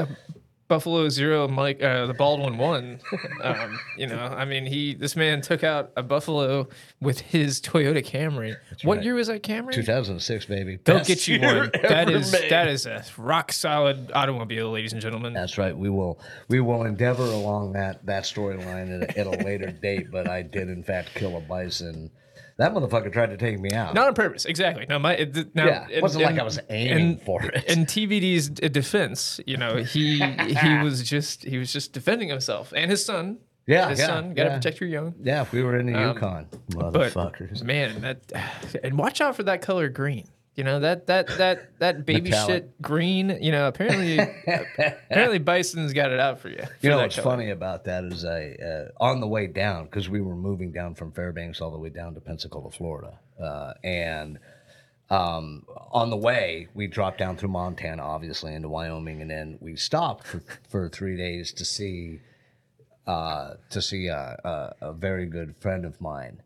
Buffalo Zero, Mike, uh, the Baldwin one. Um, you know, I mean, he this man took out a buffalo with his Toyota Camry. what right. year was that Camry? 2006, baby. Go Best get you one. That is made. that is a rock solid automobile, ladies and gentlemen. That's right. We will we will endeavor along that that storyline at, at a later date. But I did in fact kill a bison. That motherfucker tried to take me out. Not on purpose, exactly. No, my it, now, Yeah, it wasn't like I was aiming for it. In TVD's defense, you know, he he was just he was just defending himself and his son. Yeah, his yeah, son. Got to yeah. protect your young. Yeah, if we were in the Um, Yukon, motherfuckers. man, that and watch out for that color green. You know that that that that baby Metallic. shit green. You know apparently apparently Bison's got it out for you. for You know what's color. funny about that is I uh, on the way down because we were moving down from Fairbanks all the way down to Pensacola, Florida, uh, and um, on the way we dropped down through Montana, obviously into Wyoming, and then we stopped for, for three days to see uh, to see a, a, a very good friend of mine.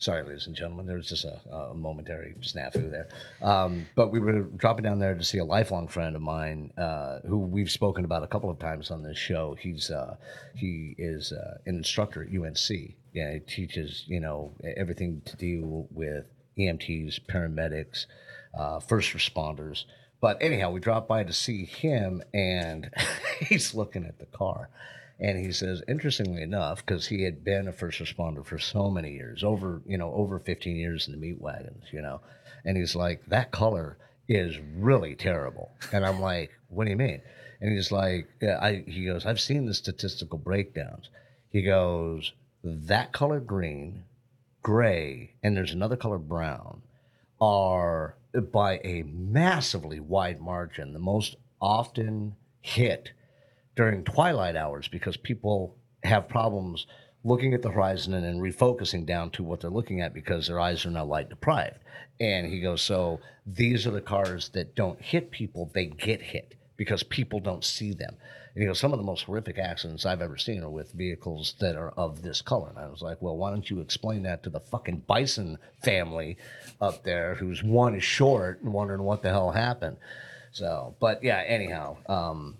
Sorry, ladies and gentlemen, there was just a, a momentary snafu there. Um, but we were dropping down there to see a lifelong friend of mine uh, who we've spoken about a couple of times on this show. He's uh, he is uh, an instructor at UNC. Yeah, he teaches you know everything to do with EMTs, paramedics, uh, first responders. But anyhow, we dropped by to see him, and he's looking at the car. And he says, interestingly enough, because he had been a first responder for so many years, over you know over 15 years in the meat wagons, you know, and he's like, that color is really terrible. And I'm like, what do you mean? And he's like, yeah, I, he goes, I've seen the statistical breakdowns. He goes, that color green, gray, and there's another color brown are by a massively wide margin the most often hit during twilight hours because people have problems looking at the horizon and then refocusing down to what they're looking at because their eyes are now light deprived. And he goes, So these are the cars that don't hit people, they get hit because people don't see them. And he goes, Some of the most horrific accidents I've ever seen are with vehicles that are of this color. And I was like, Well, why don't you explain that to the fucking bison family up there who's one is short and wondering what the hell happened? So, but yeah, anyhow, um,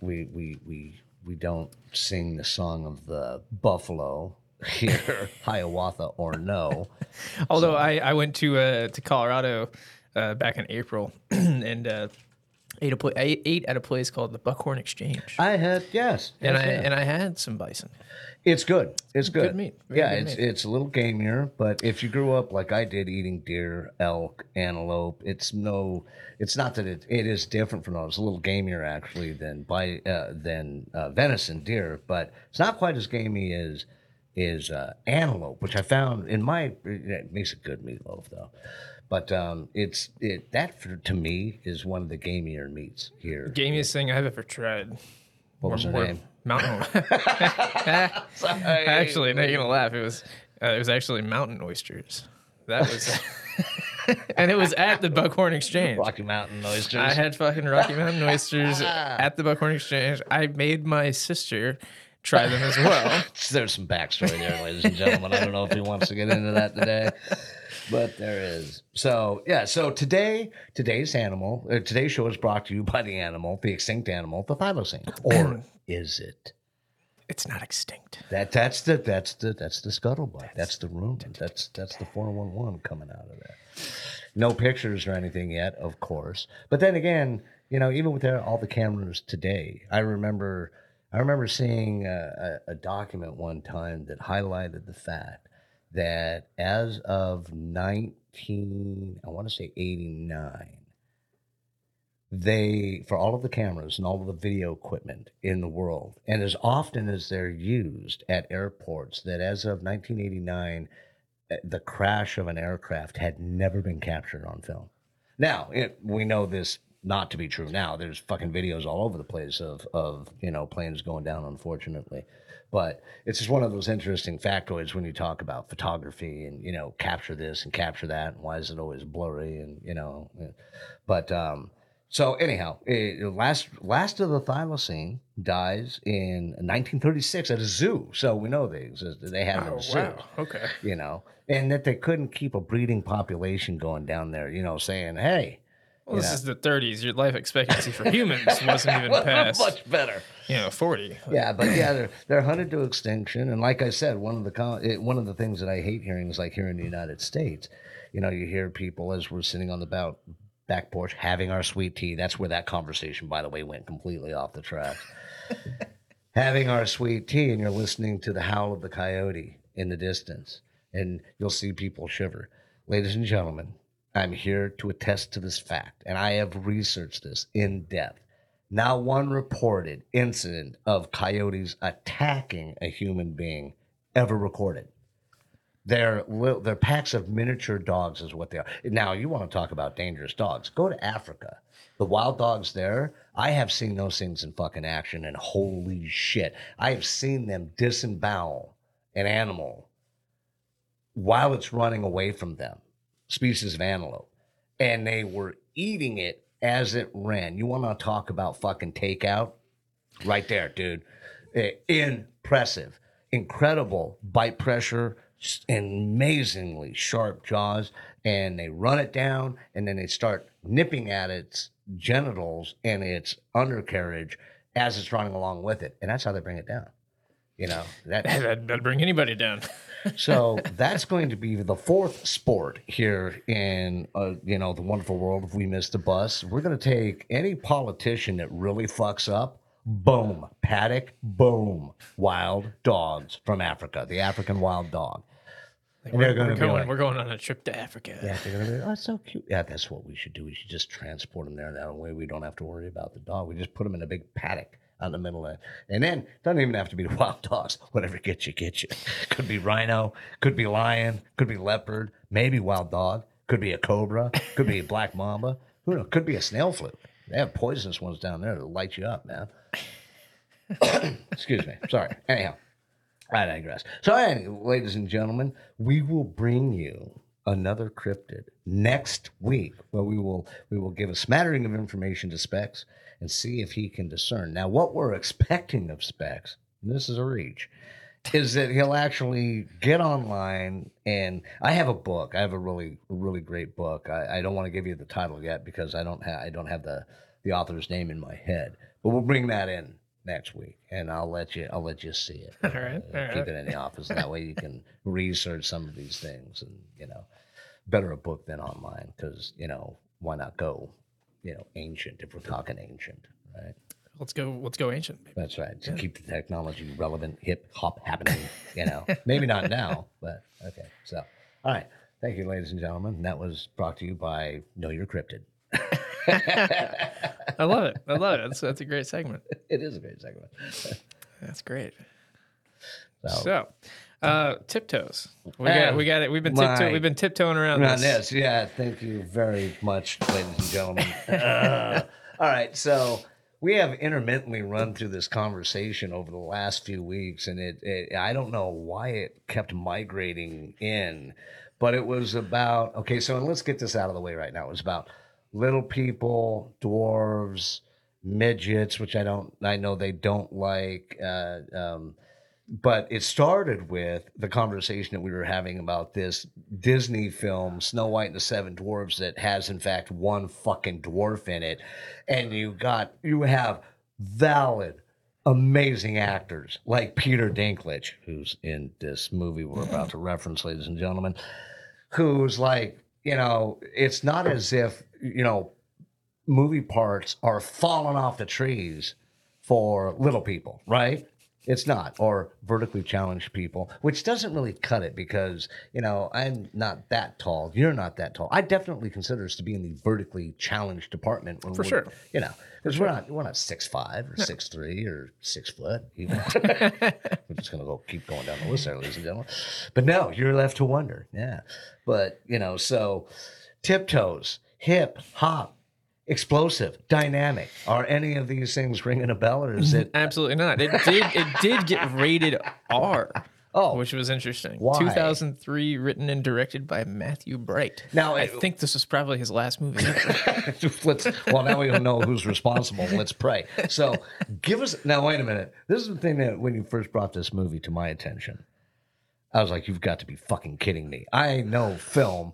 we we we we don't sing the song of the buffalo here, Hiawatha or no. Although I, I went to uh, to Colorado uh, back in April and uh, ate a I ate- at a place called the Buckhorn Exchange, I had yes, and I and I had some bison. It's good. It's good. good meat. Very Yeah, good it's meat. it's a little gamier, but if you grew up like I did, eating deer, elk, antelope, it's no. It's not that it, it is different from those. It's a little gamier actually than by uh, than uh, venison, deer, but it's not quite as gamey as is uh, antelope, which I found in my it makes a good meatloaf though. But um, it's it that for, to me is one of the gamier meats here. Gamiest thing I've ever tried. What was her name? Mountain. actually, no, you're gonna laugh. It was uh, it was actually mountain oysters. That was, and it was at the Buckhorn Exchange. Rocky Mountain oysters. I had fucking Rocky Mountain oysters at the Buckhorn Exchange. I made my sister try them as well. There's some backstory there, ladies and gentlemen. I don't know if he wants to get into that today, but there is. So yeah. So today, today's animal, uh, today's show is brought to you by the animal, the extinct animal, the thylacine, or is it? It's not extinct. That that's the that's the that's the scuttlebutt. That's, the rumor. That's that's the four one one coming out of there. No pictures or anything yet, of course. But then again, you know, even with all the cameras today, I remember I remember seeing a, a, a document one time that highlighted the fact that as of nineteen, I want to say eighty nine they for all of the cameras and all of the video equipment in the world and as often as they're used at airports that as of 1989 eh, the crash of an aircraft had never been captured on film. Now it, we know this not to be true now there's fucking videos all over the place of of you know planes going down unfortunately but it's just one of those interesting factoids when you talk about photography and you know capture this and capture that and why is it always blurry and you know eh, but um so anyhow, eh, last last of the thylacine dies in 1936 at a zoo. So we know they exist. They had Oh a zoo, wow. Okay. you know, and that they couldn't keep a breeding population going down there. You know, saying, "Hey, Well, this Yeah. is the 30s. Your life expectancy for humans wasn't even past, much better." you know, 40. Yeah, but yeah, they're they're hunted to extinction, and like I said, one of the con- it, one of the things that I hate hearing is like here in the United States, you know, you hear people as we're sitting on the bout, back porch having our sweet tea. That's where that conversation, by the way, went completely off the track. having our sweet tea, and you're listening to the howl of the coyote in the distance, and you'll see people shiver. Ladies and gentlemen, I'm here to attest to this fact, and I have researched this in depth. Not one reported incident of coyotes attacking a human being ever recorded. They're they're packs of miniature dogs, is what they are. Now, you want to talk about dangerous dogs? Go to Africa. The wild dogs there, I have seen those things in fucking action, and holy shit, I have seen them disembowel an animal while it's running away from them, species of antelope, and they were eating it as it ran. You want to talk about fucking takeout? Right there, dude. Impressive, incredible bite pressure, amazingly sharp jaws, and they run it down, and then they start nipping at its genitals and its undercarriage as it's running along with it, and that's how they bring it down. You know that That'd, that'd bring anybody down. So that's going to be the fourth sport here in uh, you know the wonderful world if we miss the bus. We're going to take any politician that really fucks up boom paddock boom wild dogs from africa the african wild dog. Like, we're, gonna we're going, like- we're going on a trip to Africa. yeah they're going to be oh it's so cute. Yeah that's what we should do. We should just transport them there. That way we don't have to worry about the dog. We just put them in a big paddock out the middle of and then doesn't even have to be the wild dogs. Whatever gets you gets you. Could be rhino could be lion could be leopard maybe wild dog could be a cobra could be a black mamba. Who knows? Could be a snail fluke they have poisonous ones down there that'll light you up man. Excuse me. Sorry. Anyhow I digress. So, anyway, ladies and gentlemen, we will bring you another cryptid next week, where we will we will give a smattering of information to Specs and see if he can discern. Now, what we're expecting of Specs, and this is a reach, is that he'll actually get online and I have a book. I have a really really great book. I, I don't want to give you the title yet because I don't have I don't have the the author's name in my head, but we'll bring that in next week and I'll let you I'll let you see it. All right, Uh, all keep right. it in the office. That way you can research some of these things and you know better a book than online because you know why not go you know ancient if we're talking ancient right Let's go. Let's go ancient. baby. that's right to keep the technology relevant hip hop happening you know maybe not now but okay so all right thank you ladies and gentlemen that was brought to you by know your cryptid I love it. I love it. That's, that's a great segment. it is a great segment That's great. so, So, uh, tiptoes. We got. We got it. We've been my- tiptoe. We've been tiptoeing around this. this yeah thank you very much ladies and gentlemen Uh, all right so we have intermittently run through this conversation over the last few weeks and it, it i don't know why it kept migrating in but it was about okay so let's get this out of the way right now it was about little people dwarves midgets which i don't i know they don't like uh, um, but it started with the conversation that we were having about this Disney film, Snow White and the Seven Dwarfs, that has in fact one fucking dwarf in it. And you got, you have valid, amazing actors like Peter Dinklage, who's in this movie we're about to reference, ladies and gentlemen, who's like, you know, it's not as if, you know, movie parts are falling off the trees for little people, right? It's not, or vertically challenged people, which doesn't really cut it because, you know, I'm not that tall. You're not that tall. I definitely consider us to be in the vertically challenged department. When For we're- sure. You know, because we're not we're not six five or six three or six foot. Even. we're just gonna go keep going down the list there, ladies and gentlemen. But no, you're left to wonder. Yeah, but you know, so tiptoes, hip, hop, explosive, dynamic. Are any of these things ringing a bell, or is it? Absolutely not. It did. It did get rated R, Oh, which was interesting. Why? 2003, written and directed by Matthew Bright. Now, I it- think this was probably his last movie. let's well now we don't know who's responsible let's pray so give us now wait a minute this is the thing that when you first brought this movie to my attention i was like you've got to be fucking kidding me i know film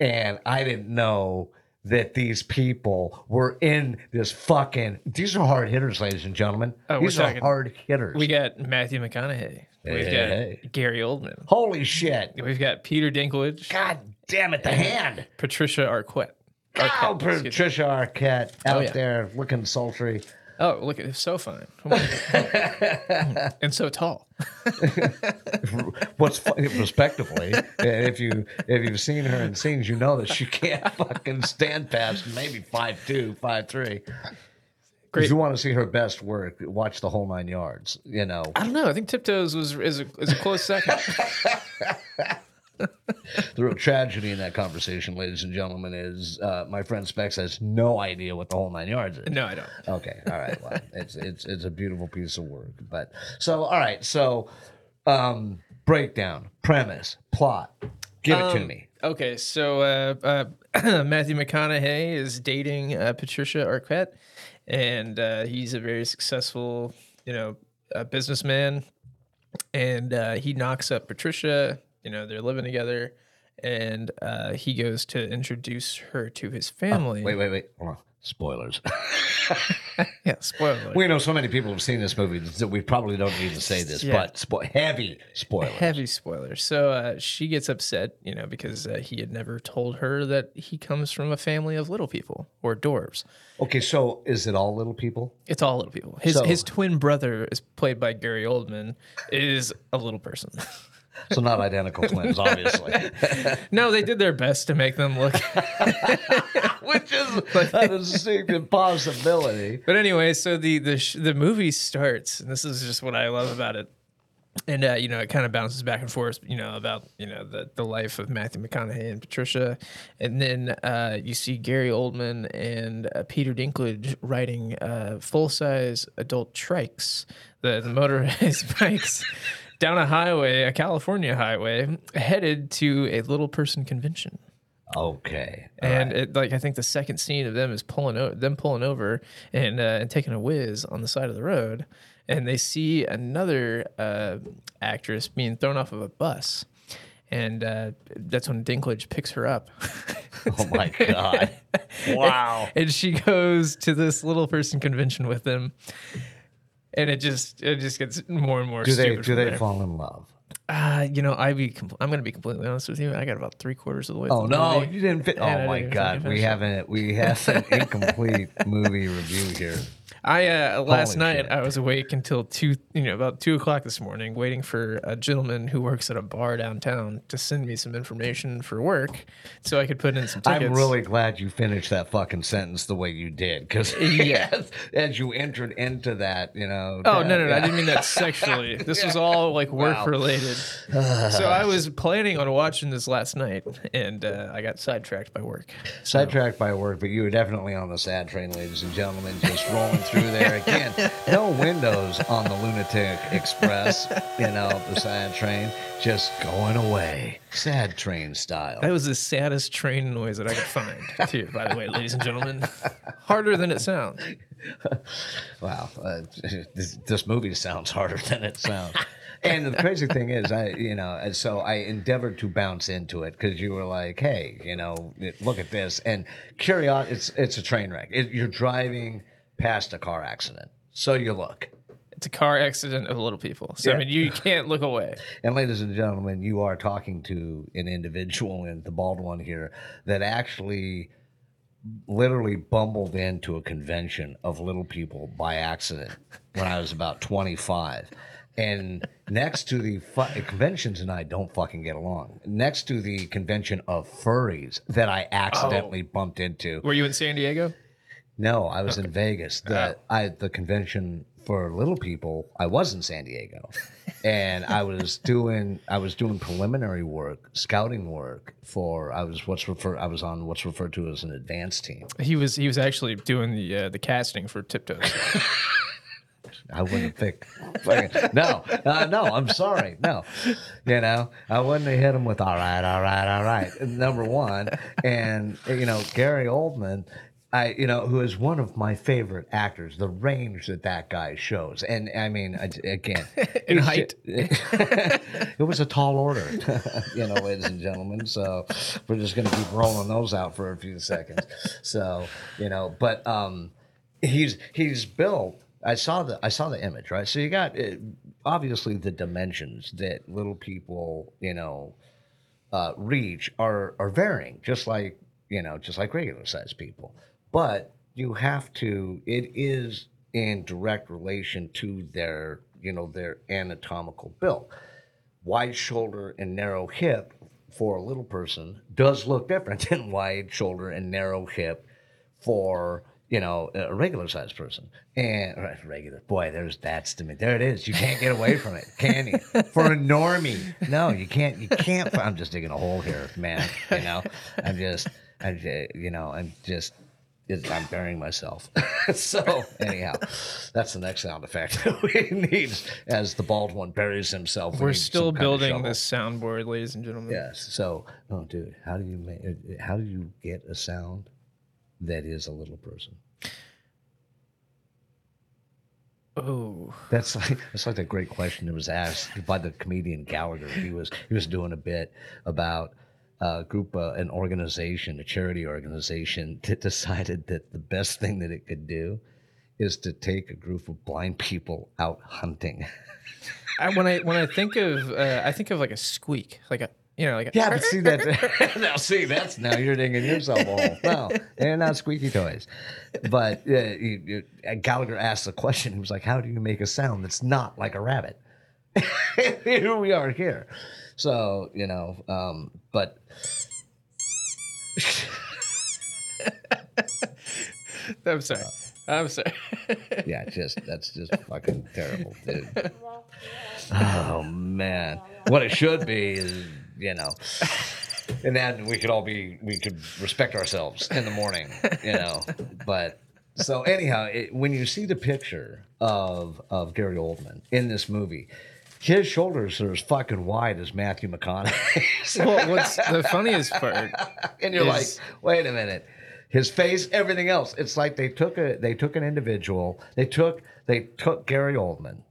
and i didn't know that these people were in this fucking these are hard hitters ladies and gentlemen Oh, these are talking- hard hitters we got Matthew McConaughey. We've Hey. got Gary Oldman. holy shit We've got Peter Dinklage. god damn it the hand Patricia Arquette. Oh, Arquette, me. Patricia Arquette out oh, yeah. there looking sultry. Oh, look at it's so fine. And so tall. What's funny, respectively, if you if you've seen her in scenes, you know that she can't fucking stand past maybe five two, five three. If Great. you want to see her best work, watch the whole nine yards. You know, I don't know. I think Tiptoes was is a, is a close second. the real tragedy in that conversation, ladies and gentlemen, is uh, my friend Specs has no idea what the whole nine yards is. no, I don't. Okay, all right. Well, it's it's it's a beautiful piece of work. But so all right, so um, breakdown, premise, plot. Give it to Um, me. Okay, so uh, uh, Matthew McConaughey is dating uh, Patricia Arquette, and uh, he's a very successful, you know, uh, businessman. And uh, he knocks up Patricia. You know, they're living together, and uh, he goes to introduce her to his family. Wait, wait, wait. Hold on. Spoilers. yeah, spoiler. alert. we know so many people have seen this movie that we probably don't need to say this, Yeah. but spo- heavy spoilers. Heavy spoiler. So uh, she gets upset, you know, because uh, he had never told her that he comes from a family of little people or dwarves. Okay, so is it all little people? It's all little people. His So- his twin brother is played by Gary Oldman, is a little person. So not identical twins, obviously. no, they did their best to make them look. Which is a distinct impossibility. but anyway, so the the sh- the movie starts, and this is just what I love about it. And uh, you know, it kind of bounces back and forth, you know, about you know the the life of Matthew McConaughey and Patricia, and then uh, you see Gary Oldman and uh, Peter Dinklage riding uh, full size adult trikes, the, the motorized bikes, down a highway, a California highway, headed to a little person convention. Okay. And it, like I think the second scene of them is pulling o- them pulling over and uh, and taking a whiz on the side of the road, and they see another uh, actress being thrown off of a bus, and uh, that's when Dinklage picks her up, Oh my god. Wow. and she goes to this little person convention with them, and it just it just gets more and more. Do they do they there. fall in love? Uh, you know, I be compl- I'm gonna be completely honest with you. I got about three quarters of the way. Oh no, movie. you didn't fit. I Oh my god, we haven't we have an incomplete movie review here. I uh, last Holy night shit. I was awake until two, you know, about two o'clock this morning, waiting for a gentleman who works at a bar downtown to send me some information for work, so I could put in some tickets. I'm really glad you finished that fucking sentence the way you did, because Yeah. as, as you entered into that, you know. Oh no, no, no! yeah. I didn't mean that sexually. This was all like work Wow. related. so I was planning on watching this last night, and uh, I got sidetracked by work. Sidetracked by work, but you were definitely on the sad train, ladies and gentlemen, just rolling through there again. No windows on the Lunatic Express, you know, the sad train, just going away, sad train style. That was the saddest train noise that I could find, too. By the way, ladies and gentlemen, harder than it sounds. Wow, uh, this, this movie sounds harder than it sounds. And the crazy thing is, I you know, and so I endeavored to bounce into it because you were like, "Hey, you know, look at this." And curiosity, it's it's a train wreck. It, you're driving past a car accident, so you look. It's a car accident of little people. So Yeah. I mean, you can't look away. And ladies and gentlemen, you are talking to an individual, and the bald one here, that actually literally bumbled into a convention of little people by accident when I was about 25. And next to the fu- conventions and I don't fucking get along. Next to the convention of furries that I accidentally oh. bumped into. Were you in San Diego? No, I was in Vegas. The I the convention for little people. I was in San Diego, and I was doing I was doing preliminary work, scouting work for I was what's referred I was on what's referred to as an advanced team. He was he was actually doing the uh, the casting for Tiptoes. I wouldn't pick. no, uh, no, I'm sorry. No, you know, I wouldn't have hit him with all right, all right, all right. Number one, and you know, Gary Oldman. I, you know, who is one of my favorite actors, the range that that guy shows. And I mean, again, In height. it was a tall order, you know, ladies and gentlemen. So we're just going to keep rolling those out for a few seconds. So, you know, but, um, he's he's built. I saw the I saw the image right. So you got uh, obviously the dimensions that little people you know uh, reach are are varying, just like you know just like regular sized people. But you have to. It is in direct relation to their you know their anatomical build. Wide shoulder and narrow hip for a little person does look different than wide shoulder and narrow hip for you know, a regular sized person. And regular, boy, there's that's to me. There it is. You can't get away from it, can you? For a normie, no, you can't. You can't. I'm just digging a hole here, man. You know, I'm just, I'm, ju- you know, I'm just. I'm burying myself. so anyhow, that's the next sound effect we need as the bald one buries himself. We We're need still some kind of building this soundboard, ladies and gentlemen. Yes. So, oh, dude, how do you make? How do you get a sound that is a little person? Oh, That's like that's like that great question that was asked by the comedian Gallagher. He was he was doing a bit about a group, uh, an organization, a charity organization that decided that the best thing that it could do is to take a group of blind people out hunting. I, when I when I think of uh, I think of like a squeak, like a you know like a, Yeah, but see that now. See that's now you're digging yourself a hole. No, they're not squeaky toys. But uh, you, you, uh, Gallagher asked the question. He was like, "How do you make a sound that's not like a rabbit?" here we are here. So you know, um, but I'm sorry. I'm sorry. yeah, just that's just fucking terrible, dude. Oh man, what it should be is you know, and then we could all be we could respect ourselves in the morning, you know. But so anyhow, it, when you see the picture of of Gary Oldman in this movie. His shoulders are as fucking wide as Matthew McConaughey's. well, what's the funniest part? and you're like, wait a minute. His face, everything else. It's like they took a they took an individual. They took they took Gary Oldman,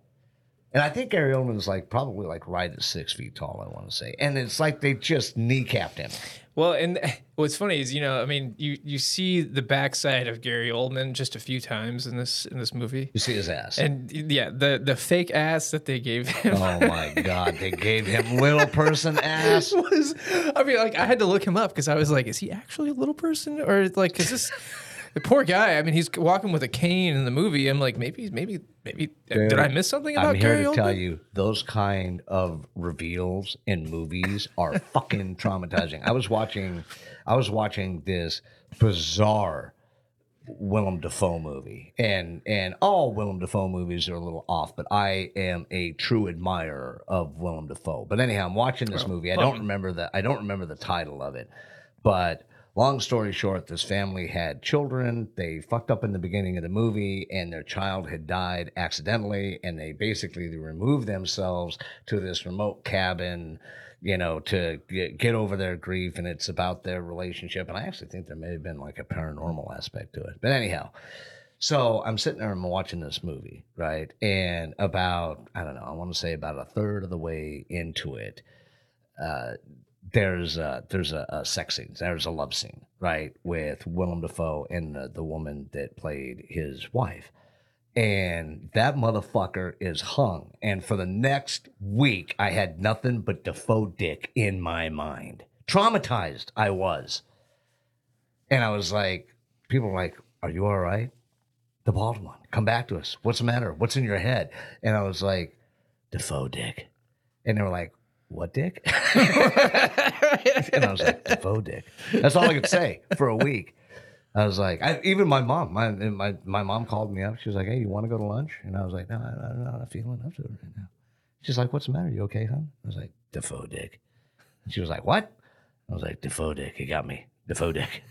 and I think Gary Oldman's like probably like right at six feet tall. I want to say, and it's like they just kneecapped him. Well, and what's funny is you know I mean you you see the backside of Gary Oldman just a few times in this in this movie, You see his ass. and yeah, the the fake ass that they gave him. oh my god, they gave him little person ass. was I mean like I had to look him up because I was like, is he actually a little person or like is this the poor guy? I mean, he's walking with a cane in the movie. I'm like, maybe maybe maybe did I miss something about I'm here Gary to Oldman? tell you, those kind of reveals in movies are fucking traumatizing. I was watching, I was watching this bizarre Willem Dafoe movie, and and all Willem Dafoe movies are a little off, but I am a true admirer of Willem Dafoe. But anyhow, I'm watching this movie. I don't remember the I don't remember the title of it, but long story short, this family had children. They fucked up in the beginning of the movie, and their child had died accidentally, and they basically removed themselves to this remote cabin you know, to get, over their grief, and it's about their relationship. And I actually think there may have been like a paranormal aspect to it. But anyhow, so I'm sitting there and I'm watching this movie, right? And about, I don't know, I want to say about a third of the way into it, uh, there's a, there's a, a sex scene, there's a love scene, right, with Willem Dafoe and the, the woman that played his wife and that motherfucker is hung. And for the next week, I had nothing but Dafoe dick in my mind. Traumatized I was. And I was like, people were like, Are you all right? The bald one, come back to us. What's the matter? What's in your head? And I was like, Dafoe dick. And they were like, What dick? and I was like, Dafoe dick. That's all I could say for a week. I was like, I, even my mom, my, my my mom called me up. She was like, "Hey, you want to go to lunch?" And I was like, "No, I, I'm not feeling up to it right now." She's like, "What's the matter? You okay, hon?" I was like, "Dafoe dick." And she was like, "What?" I was like, "Dafoe dick. He got me. Dafoe dick."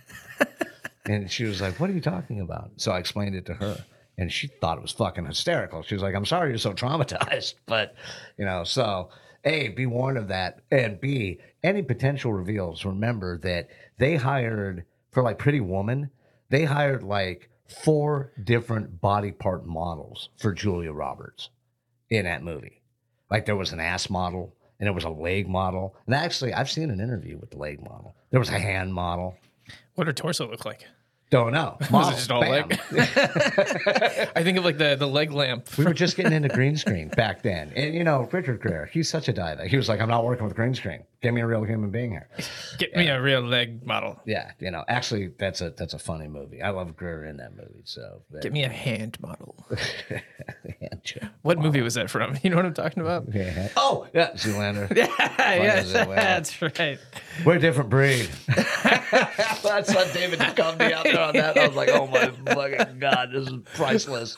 and she was like, "What are you talking about?" So I explained it to her, and she thought it was fucking hysterical. She was like, "I'm sorry you're so traumatized, but you know." So a, be warned of that, and B, any potential reveals. Remember that they hired for like Pretty Woman, they hired like four different body part models for Julia Roberts in that movie. Like there was an ass model and there was a leg model. And actually, I've seen an interview with the leg model. There was a hand model. What did torso look like? Don't know. Was Model, it just all bam. leg? I think of like the the leg lamp. We were just getting into green screen back then. And you know, Richard Gere, he's such a diva. He was like, I'm not working with green screen. Give me a real human being here. Get me a real leg model. Yeah, you know, actually that's a that's a funny movie. I love Gere in that movie. So but- Get me a hand model. and you. What movie was that from? You know what I'm talking about? Yeah. Oh, yeah, Zoolander. Yeah, is that's right. We're a different breed. I saw David Duchovny out there on that. I was like, oh my fucking god, this is priceless.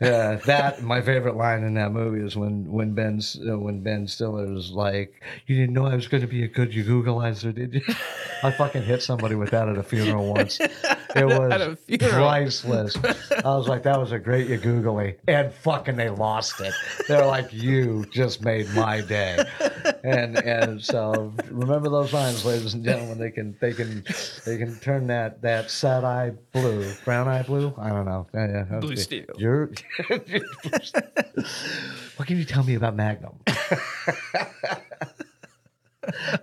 Yeah, that my favorite line in that movie is when when Ben uh, when Ben Stiller is like, "You didn't know I was going to be a good Googleizer, did you?" I fucking hit somebody with that at a funeral once. It was priceless. I was like, "That was a great you googly," and fucking they lost it. They're like, "You just made my day," and and so remember those lines, ladies and gentlemen. They can they can they can turn that that sad eye blue, brown eye blue. I don't know. Yeah, yeah, Blue steel. You're. what can you tell me about Magnum?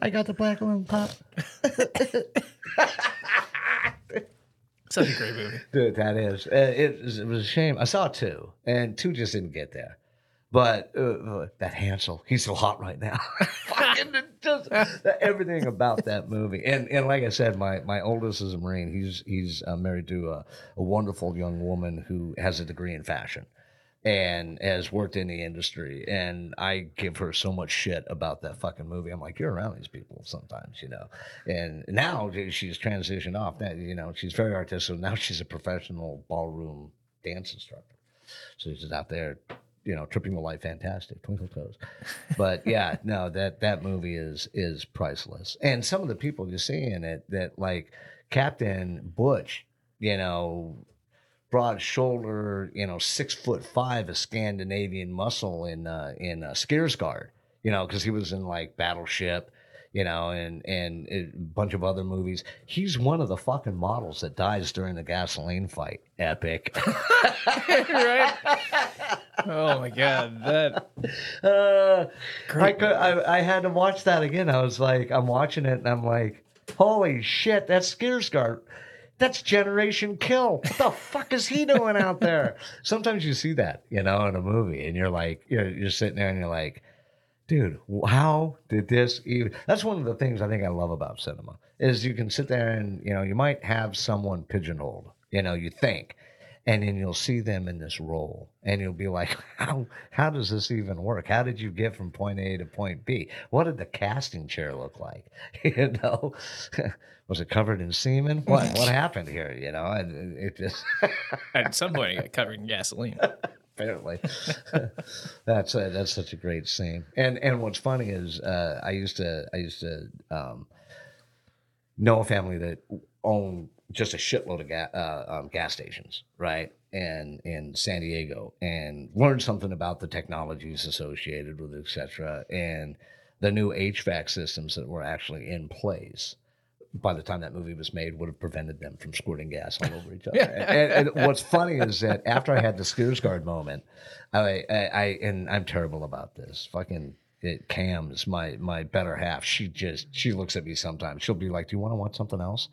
I got the black one pop. Such a great movie. Dude, that is. Uh, it, it was a shame. I saw two, and two just didn't get there. But uh, uh, that Hansel, he's so hot right now. Just everything about that movie, and and like I said, my my oldest is a Marine. He's he's uh, married to a, a wonderful young woman who has a degree in fashion, and has worked in the industry. And I give her so much shit about that fucking movie. I'm like, you're around these people sometimes, you know. And now she's transitioned off that, you know. She's very artistic. Now she's a professional ballroom dance instructor. So she's out there, you know, tripping the light fantastic, twinkle toes. But yeah, no, that that movie is is priceless. And some of the people you see in it that like Captain Butch, you know, broad shoulder, you know, six foot five, a Scandinavian muscle in uh, in uh, Skarsgård, you know, because he was in like Battleship, you know, and and a bunch of other movies. He's one of the fucking models that dies during the gasoline fight. Epic. right? Oh my god, that Uh, I, could, I I had to watch that again. I was like, I'm watching it and I'm like, holy shit, that's Skarsgård. That's Generation Kill. What the fuck is he doing out there? Sometimes you see that, you know, in a movie, and you're like, you're, you're sitting there and you're like, dude, how did this even? That's one of the things I think I love about cinema is you can sit there and you know you might have someone pigeonholed, you know, you think, and then you'll see them in this role, and you'll be like, how how does this even work? How did you get from point A to point B? What did the casting chair look like? you know. Was it covered in semen? What what happened here? You know, and it just at some point it got covered in gasoline. apparently that's a, that's such a great scene and and what's funny is uh i used to i used to um know a family that owned just a shitload of ga- uh, um, gas stations right and in san diego and learned something about the technologies associated with it etc and the new hvac systems that were actually in place by the time that movie was made, would have prevented them from squirting gas all over each other. and, and what's funny is that after I had the Skarsgård moment, I, I, I and I'm terrible about this. Fucking it, Cam's my my better half. She just she looks at me sometimes. She'll be like, "Do you want to watch something else?"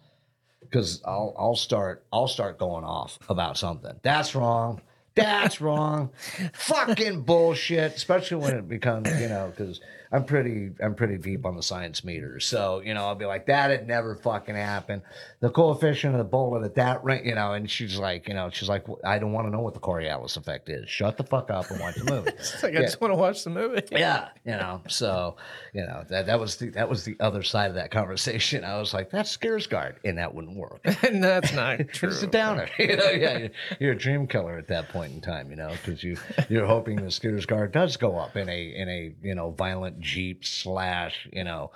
Because I'll I'll start I'll start going off about something. That's wrong. That's wrong. Fucking bullshit. Especially when it becomes you know because I'm pretty I'm pretty deep on the science meters. So, you know, I'll be like, that had never fucking happened. The coefficient of the bullet at that rate, you know, and she's like, you know, she's like, I don't want to know what the Coriolis effect is. Shut the fuck up and watch the movie. It's like I just want to watch the movie. yeah, you know, so you know that that was the that was the other side of that conversation. I was like, that's Skarsgård, and that wouldn't work. and that's not true. It's a downer. You know, yeah, you're, you're a dream killer at that point in time, you know, because you you're hoping the Skarsgård does go up in a in a you know violent jeep slash you know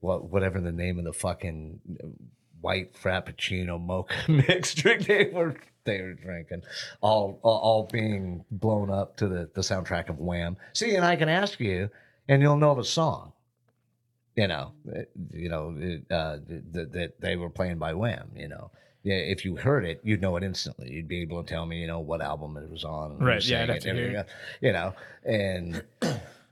what whatever the name of the fucking white frappuccino mocha mix drink they were they were drinking, all all, being blown up to the the soundtrack of Wham. See, and I can ask you, and you'll know the song. You know, uh, you know uh, that that they were playing by Wham. You know, yeah, if you heard it, you'd know it instantly. You'd be able to tell me, you know, what album it was on, Right, yeah, it, to and hear. everything else, You know, and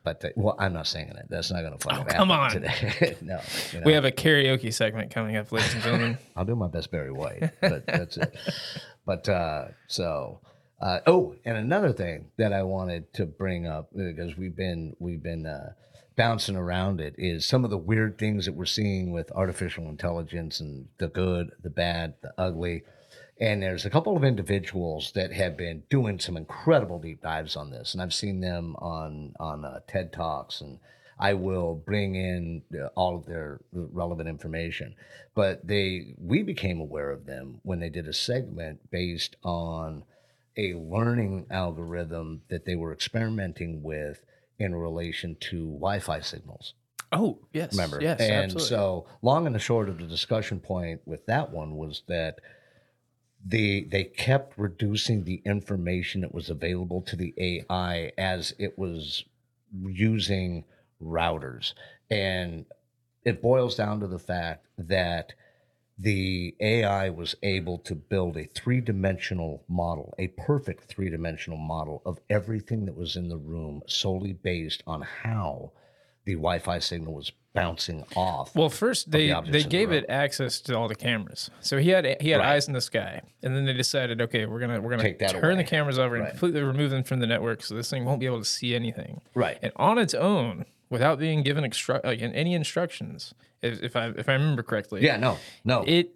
but the, well, I'm not singing it. That's not going to fucking Oh, come on. today. no, you know, We have a karaoke segment coming up, ladies and gentlemen. I'll do my best Barry White, but that's it. But uh, so. Uh, oh, and another thing that I wanted to bring up because we've been we've been uh, bouncing around it is some of the weird things that we're seeing with artificial intelligence and the good, the bad, the ugly, And there's a couple of individuals that have been doing some incredible deep dives on this, and I've seen them on on uh, TED Talks, and I will bring in uh, all of their relevant information. But they, we became aware of them when they did a segment based on a learning algorithm that they were experimenting with in relation to Wi-Fi signals. Oh, yes. Remember? Yes, and absolutely. so long and the short of the discussion point with that one was that the they kept reducing the information that was available to the AI as it was using routers. And it boils down to the fact that the AI was able to build a three dimensional model, a perfect three dimensional model of everything that was in the room solely based on how the Wi Fi signal was bouncing off. Well, first they objects they in the gave it access to all the cameras. So he had he had Right. eyes in the sky, and then they decided, okay, we're gonna we're gonna turn away. the cameras over and Right. completely remove them from the network, so this thing won't be able to see anything. Right. And on its own, without being given extru- like any instructions, if, if I if I remember correctly, Yeah, no, no. it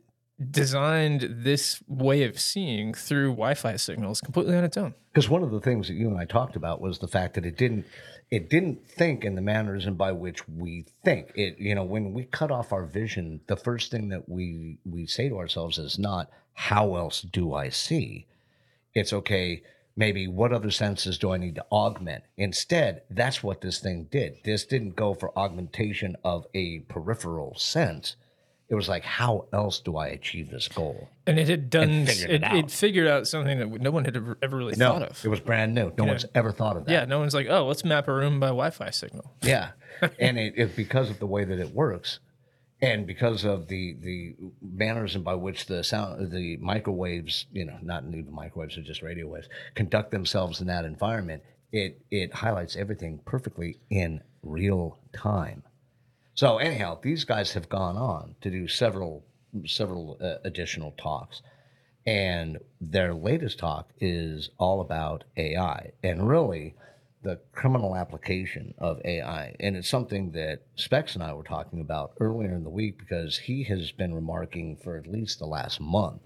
designed this way of seeing through Wi-Fi signals completely on its own. Because one of the things that you and I talked about was the fact that it didn't it didn't think in the mannerism by which we think. It you know when we cut off our vision, the first thing that we we say to ourselves is not how else do I see. It's okay. Maybe what other senses do I need to augment? Instead, that's what this thing did. This didn't go for augmentation of a peripheral sense. It was like, how else do I achieve this goal? And it had done figured it, it it figured out something that no one had ever, ever really No, thought of. it was brand new. No one's ever thought of that. yeah, no one's like, oh, let's map a room by Wi-Fi signal. Yeah, and it, it because of the way that it works, and because of the the manners and by which the sound the microwaves, you know, not even microwaves, they're just radio waves, conduct themselves in that environment. It it highlights everything perfectly in real time. So anyhow, these guys have gone on to do several several uh, additional talks. And their latest talk is all about AI and really the criminal application of AI. And it's something that Specs and I were talking about earlier in the week because he has been remarking for at least the last month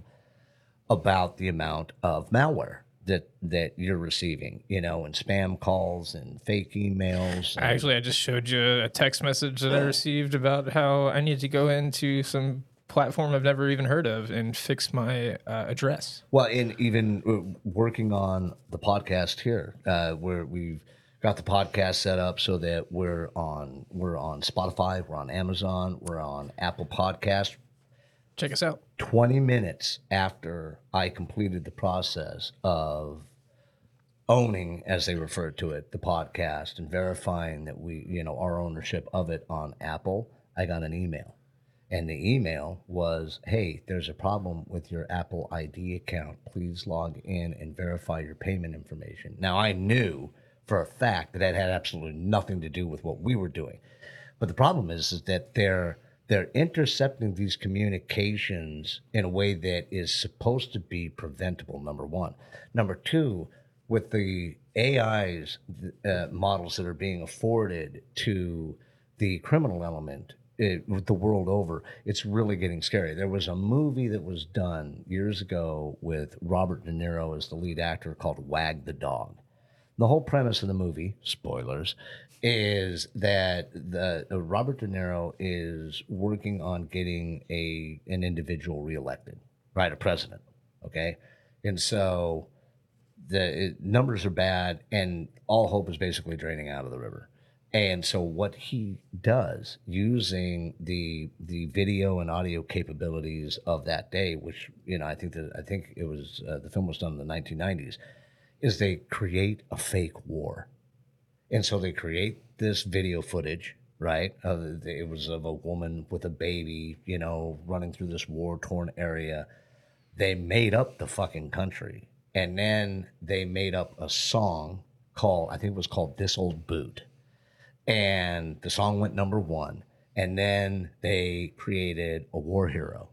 about the amount of malware that that you're receiving, you know, and spam calls and fake emails. and- Actually, I just showed you a text message that I received about how I need to go into some platform I've never even heard of and fix my uh, address. Well, and even uh, working on the podcast here, uh, where we've got the podcast set up so that we're on we're on Spotify, we're on Amazon, we're on Apple Podcast. Check us out. 20 minutes after I completed the process of owning, as they refer to it, the podcast and verifying that we, you know, our ownership of it on Apple, I got an email. And the email was, hey, there's a problem with your Apple ID account. Please log in and verify your payment information. Now, I knew for a fact that that had absolutely nothing to do with what we were doing. But the problem is, is that they're they're intercepting these communications in a way that is supposed to be preventable. Number one, number two, with the AI's uh, models that are being afforded to the criminal element it, with the world over, it's really getting scary. There was a movie that was done years ago with Robert De Niro as the lead actor called Wag the Dog. The whole premise of the movie, spoilers, is that the Robert De Niro is working on getting a an individual reelected, right, a president, okay, and so the it, numbers are bad, and all hope is basically draining out of the river. And so what he does using the the video and audio capabilities of that day, which you know I think that I think it was uh, the film was done in the 1990s, is they create a fake war. And so they create this video footage, right? Uh, it was of a woman with a baby, you know, running through this war torn area. They made up the fucking country. And then they made up a song called, I think it was called This Old Boot. And the song went number one. And then they created a war hero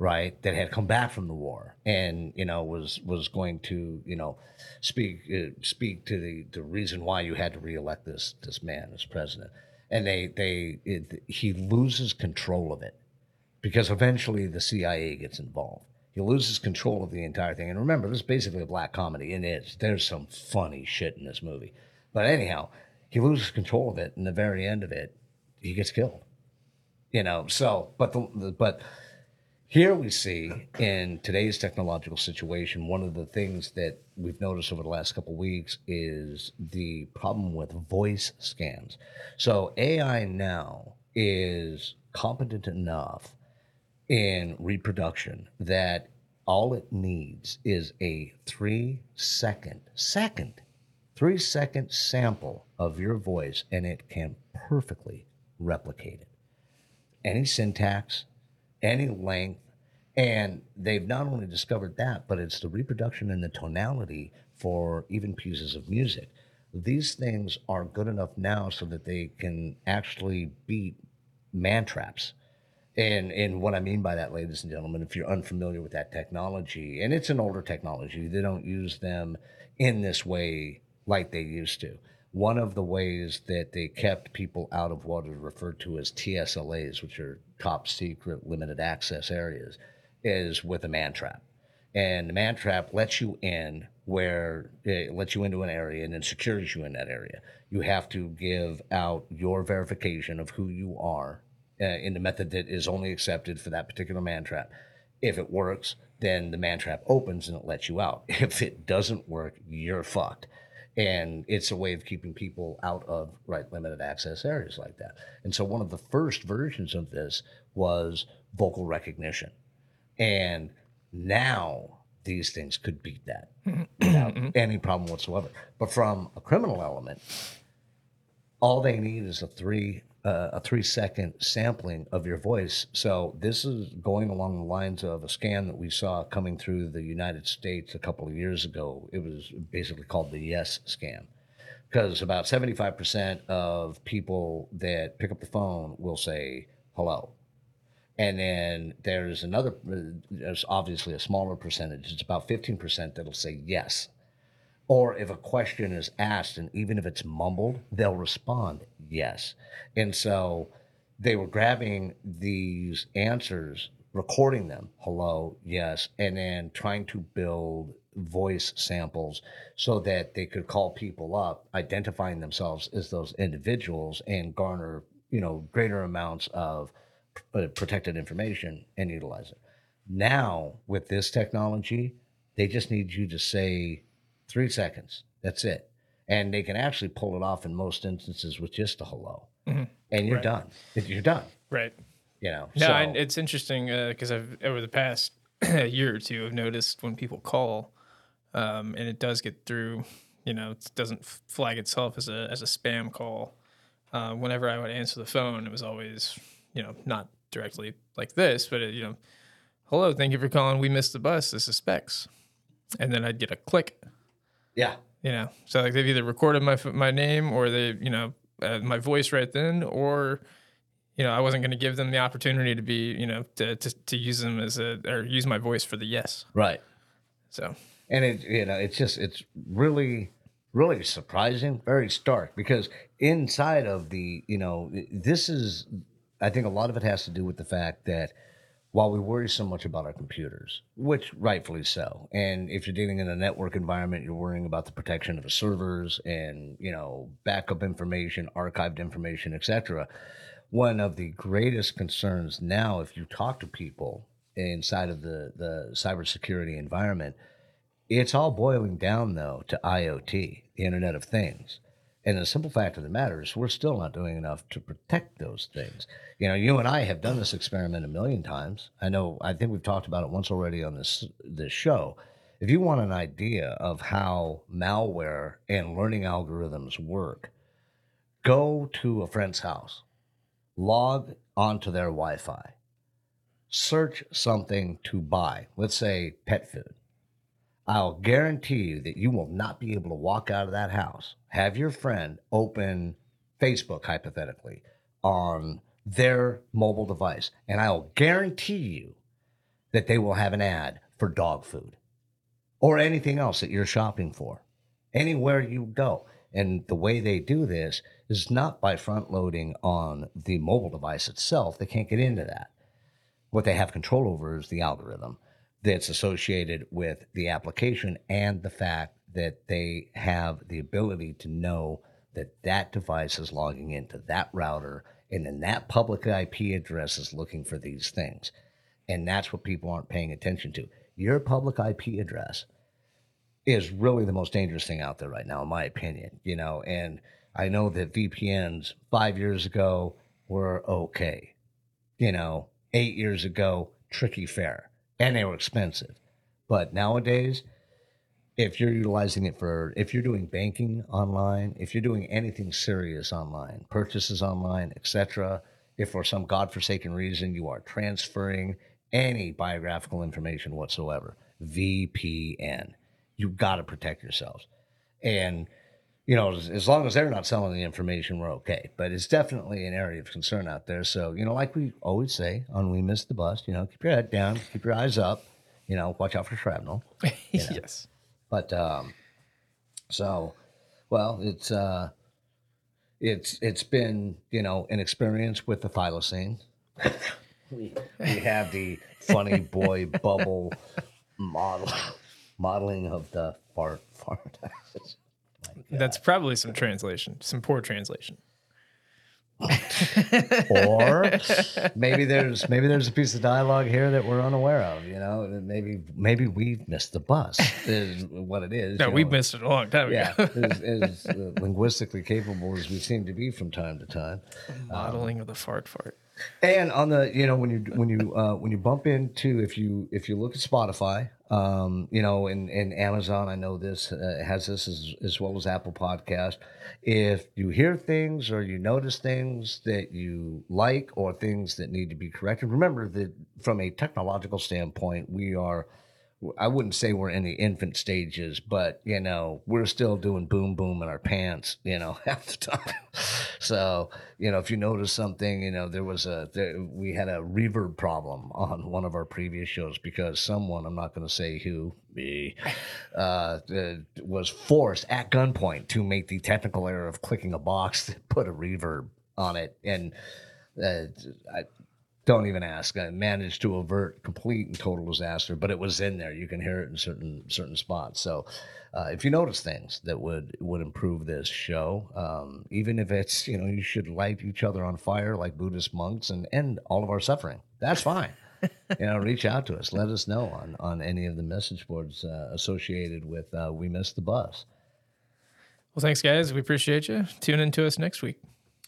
right that had come back from the war and you know was was going to you know speak uh, speak to the the reason why you had to reelect this this man as president and they they it, he loses control of it because eventually the CIA gets involved he loses control of the entire thing. And remember, this is basically a black comedy, and it's there's some funny shit in this movie. But anyhow, he loses control of it, and the very end of it, he gets killed. You know, so but the, the but here we see in today's technological situation, one of the things that we've noticed over the last couple weeks is the problem with voice scans. So AI now is competent enough in reproduction that all it needs is a three second, second, three second sample of your voice and it can perfectly replicate it. Any syntax, any length, and they've not only discovered that, but it's the reproduction and the tonality for even pieces of music. These things are good enough now so that they can actually beat man traps. And and what I mean by that, ladies and gentlemen, if you're unfamiliar with that technology, and it's an older technology, they don't use them in this way like they used to. One of the ways that they kept people out of what are referred to as TSLAs, which are top secret limited access areas, is with a man trap. And the man trap lets you in where it lets you into an area and then secures you in that area. You have to give out your verification of who you are uh, in the method that is only accepted for that particular man trap. If it works, then the man trap opens and it lets you out. If it doesn't work, you're fucked. And it's a way of keeping people out of right limited access areas like that. And so one of the first versions of this was vocal recognition. And now these things could beat that without any problem whatsoever. But from a criminal element, all they need is a three uh, a three second sampling of your voice. So this is going along the lines of a scan that we saw coming through the United States a couple of years ago. It was basically called the Yes scam. Because about 75% of people that pick up the phone will say hello. And then there's another, there's obviously a smaller percentage. It's about 15% that'll say yes. Or if a question is asked, and even if it's mumbled, they'll respond yes. And so they were grabbing these answers, recording them, hello, yes, and then trying to build voice samples so that they could call people up, identifying themselves as those individuals and garner, you know, greater amounts of uh, protected information and utilize it. Now, with this technology, they just need you to say three seconds. That's it. And they can actually pull it off in most instances with just a hello. And you're Right. done. You're done. Right. You know. No, so, and it's interesting because I've over the past year or two, I've noticed when people call, um, and it does get through. You know, it doesn't flag itself as a as a spam call. Uh, whenever I would answer the phone, it was always, you know, not directly like this, but it, you know, hello, thank you for calling. We missed the bus. This is Specs, and then I'd get a click. yeah. You know, so like they've either recorded my my name or they, you know, uh, my voice right then, or you know, I wasn't going to give them the opportunity to be, you know, to, to to use them as a or use my voice for the yes. Right. So and it you know it's just it's really really surprising very stark because inside of the you know this is i think a lot of it has to do with the fact that while we worry so much about our computers which rightfully so and if you're dealing in a network environment you're worrying about the protection of the servers and you know backup information archived information etc one of the greatest concerns now if you talk to people inside of the the cybersecurity environment it's all boiling down, though, to IoT, the Internet of Things. And the simple fact of the matter is, we're still not doing enough to protect those things. You know, you and I have done this experiment a million times. I know, I think we've talked about it once already on this this show. If you want an idea of how malware and learning algorithms work, go to a friend's house, log onto their Wi Fi, search something to buy, let's say pet food I'll guarantee you that you will not be able to walk out of that house, have your friend open Facebook, hypothetically, on their mobile device, and I'll guarantee you that they will have an ad for dog food or anything else that you're shopping for, anywhere you go. And the way they do this is not by front loading on the mobile device itself. They can't get into that. What they have control over is the algorithm that's associated with the application and the fact that they have the ability to know that that device is logging into that router and then that public IP address is looking for these things. And that's what people aren't paying attention to. Your public IP address is really the most dangerous thing out there right now, in my opinion. You know, and I know that VPNs five years ago were okay. You know, eight years ago, tricky fair, and they were expensive. But nowadays, if you're utilizing it for if you're doing banking online if you're doing anything serious online purchases online etc if for some godforsaken reason you are transferring any biographical information whatsoever vpn you've got to protect yourselves and you know as, as long as they're not selling the information we're okay but it's definitely an area of concern out there so you know like we always say on we missed the bus you know keep your head down keep your eyes up you know watch out for shrapnel yes. but um, so, well, it's uh, it's it's been you know an experience with the thylacine. we we have the funny boy bubble model modeling of the fart fart. That's probably some translation, some poor translation. or maybe there's maybe there's a piece of dialogue here that we're unaware of. You know, maybe maybe we've missed the bus. Is what it is. No, you we know. missed it a long time Yeah, ago. as, as uh, linguistically capable as we seem to be from time to time. Modeling of the fart fart. And on the, you know, when you when you uh, when you bump into if you if you look at Spotify, um, you know, and, and Amazon, I know this uh, has this as, as well as Apple Podcast. If you hear things or you notice things that you like or things that need to be corrected, remember that from a technological standpoint, we are. I wouldn't say we're in the infant stages, but you know, we're still doing boom boom in our pants, you know, half the time. So, you know, if you notice something, you know, there was a there, we had a reverb problem on one of our previous shows because someone, I'm not going to say who, me, uh, uh, was forced at gunpoint to make the technical error of clicking a box that put a reverb on it, and uh, I don't even ask. I managed to avert complete and total disaster, but it was in there. You can hear it in certain certain spots. So, uh, if you notice things that would would improve this show, um, even if it's you know you should light each other on fire like Buddhist monks and end all of our suffering, that's fine. you know, reach out to us. Let us know on on any of the message boards uh, associated with uh, we missed the bus. Well, thanks, guys. We appreciate you. Tune in to us next week.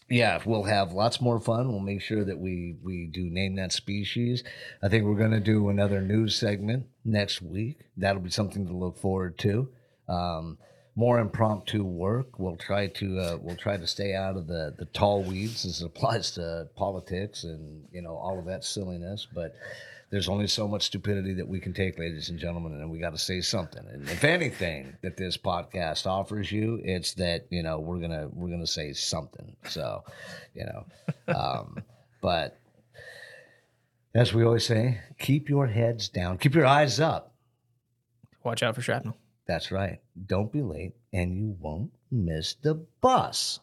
Yeah, we'll have lots more fun. We'll make sure that we we do name that species. I think we're going to do another news segment next week. That'll be something to look forward to. Um, more impromptu work. We'll try to uh, we'll try to stay out of the the tall weeds as it applies to politics and you know all of that silliness. But there's only so much stupidity that we can take, ladies and gentlemen, and we got to say something. And if anything that this podcast offers you, it's that you know we're gonna we're gonna say something. So, you know, um, but as we always say, keep your heads down, keep your eyes up. Watch out for shrapnel. That's right. Don't be late, and you won't miss the bus.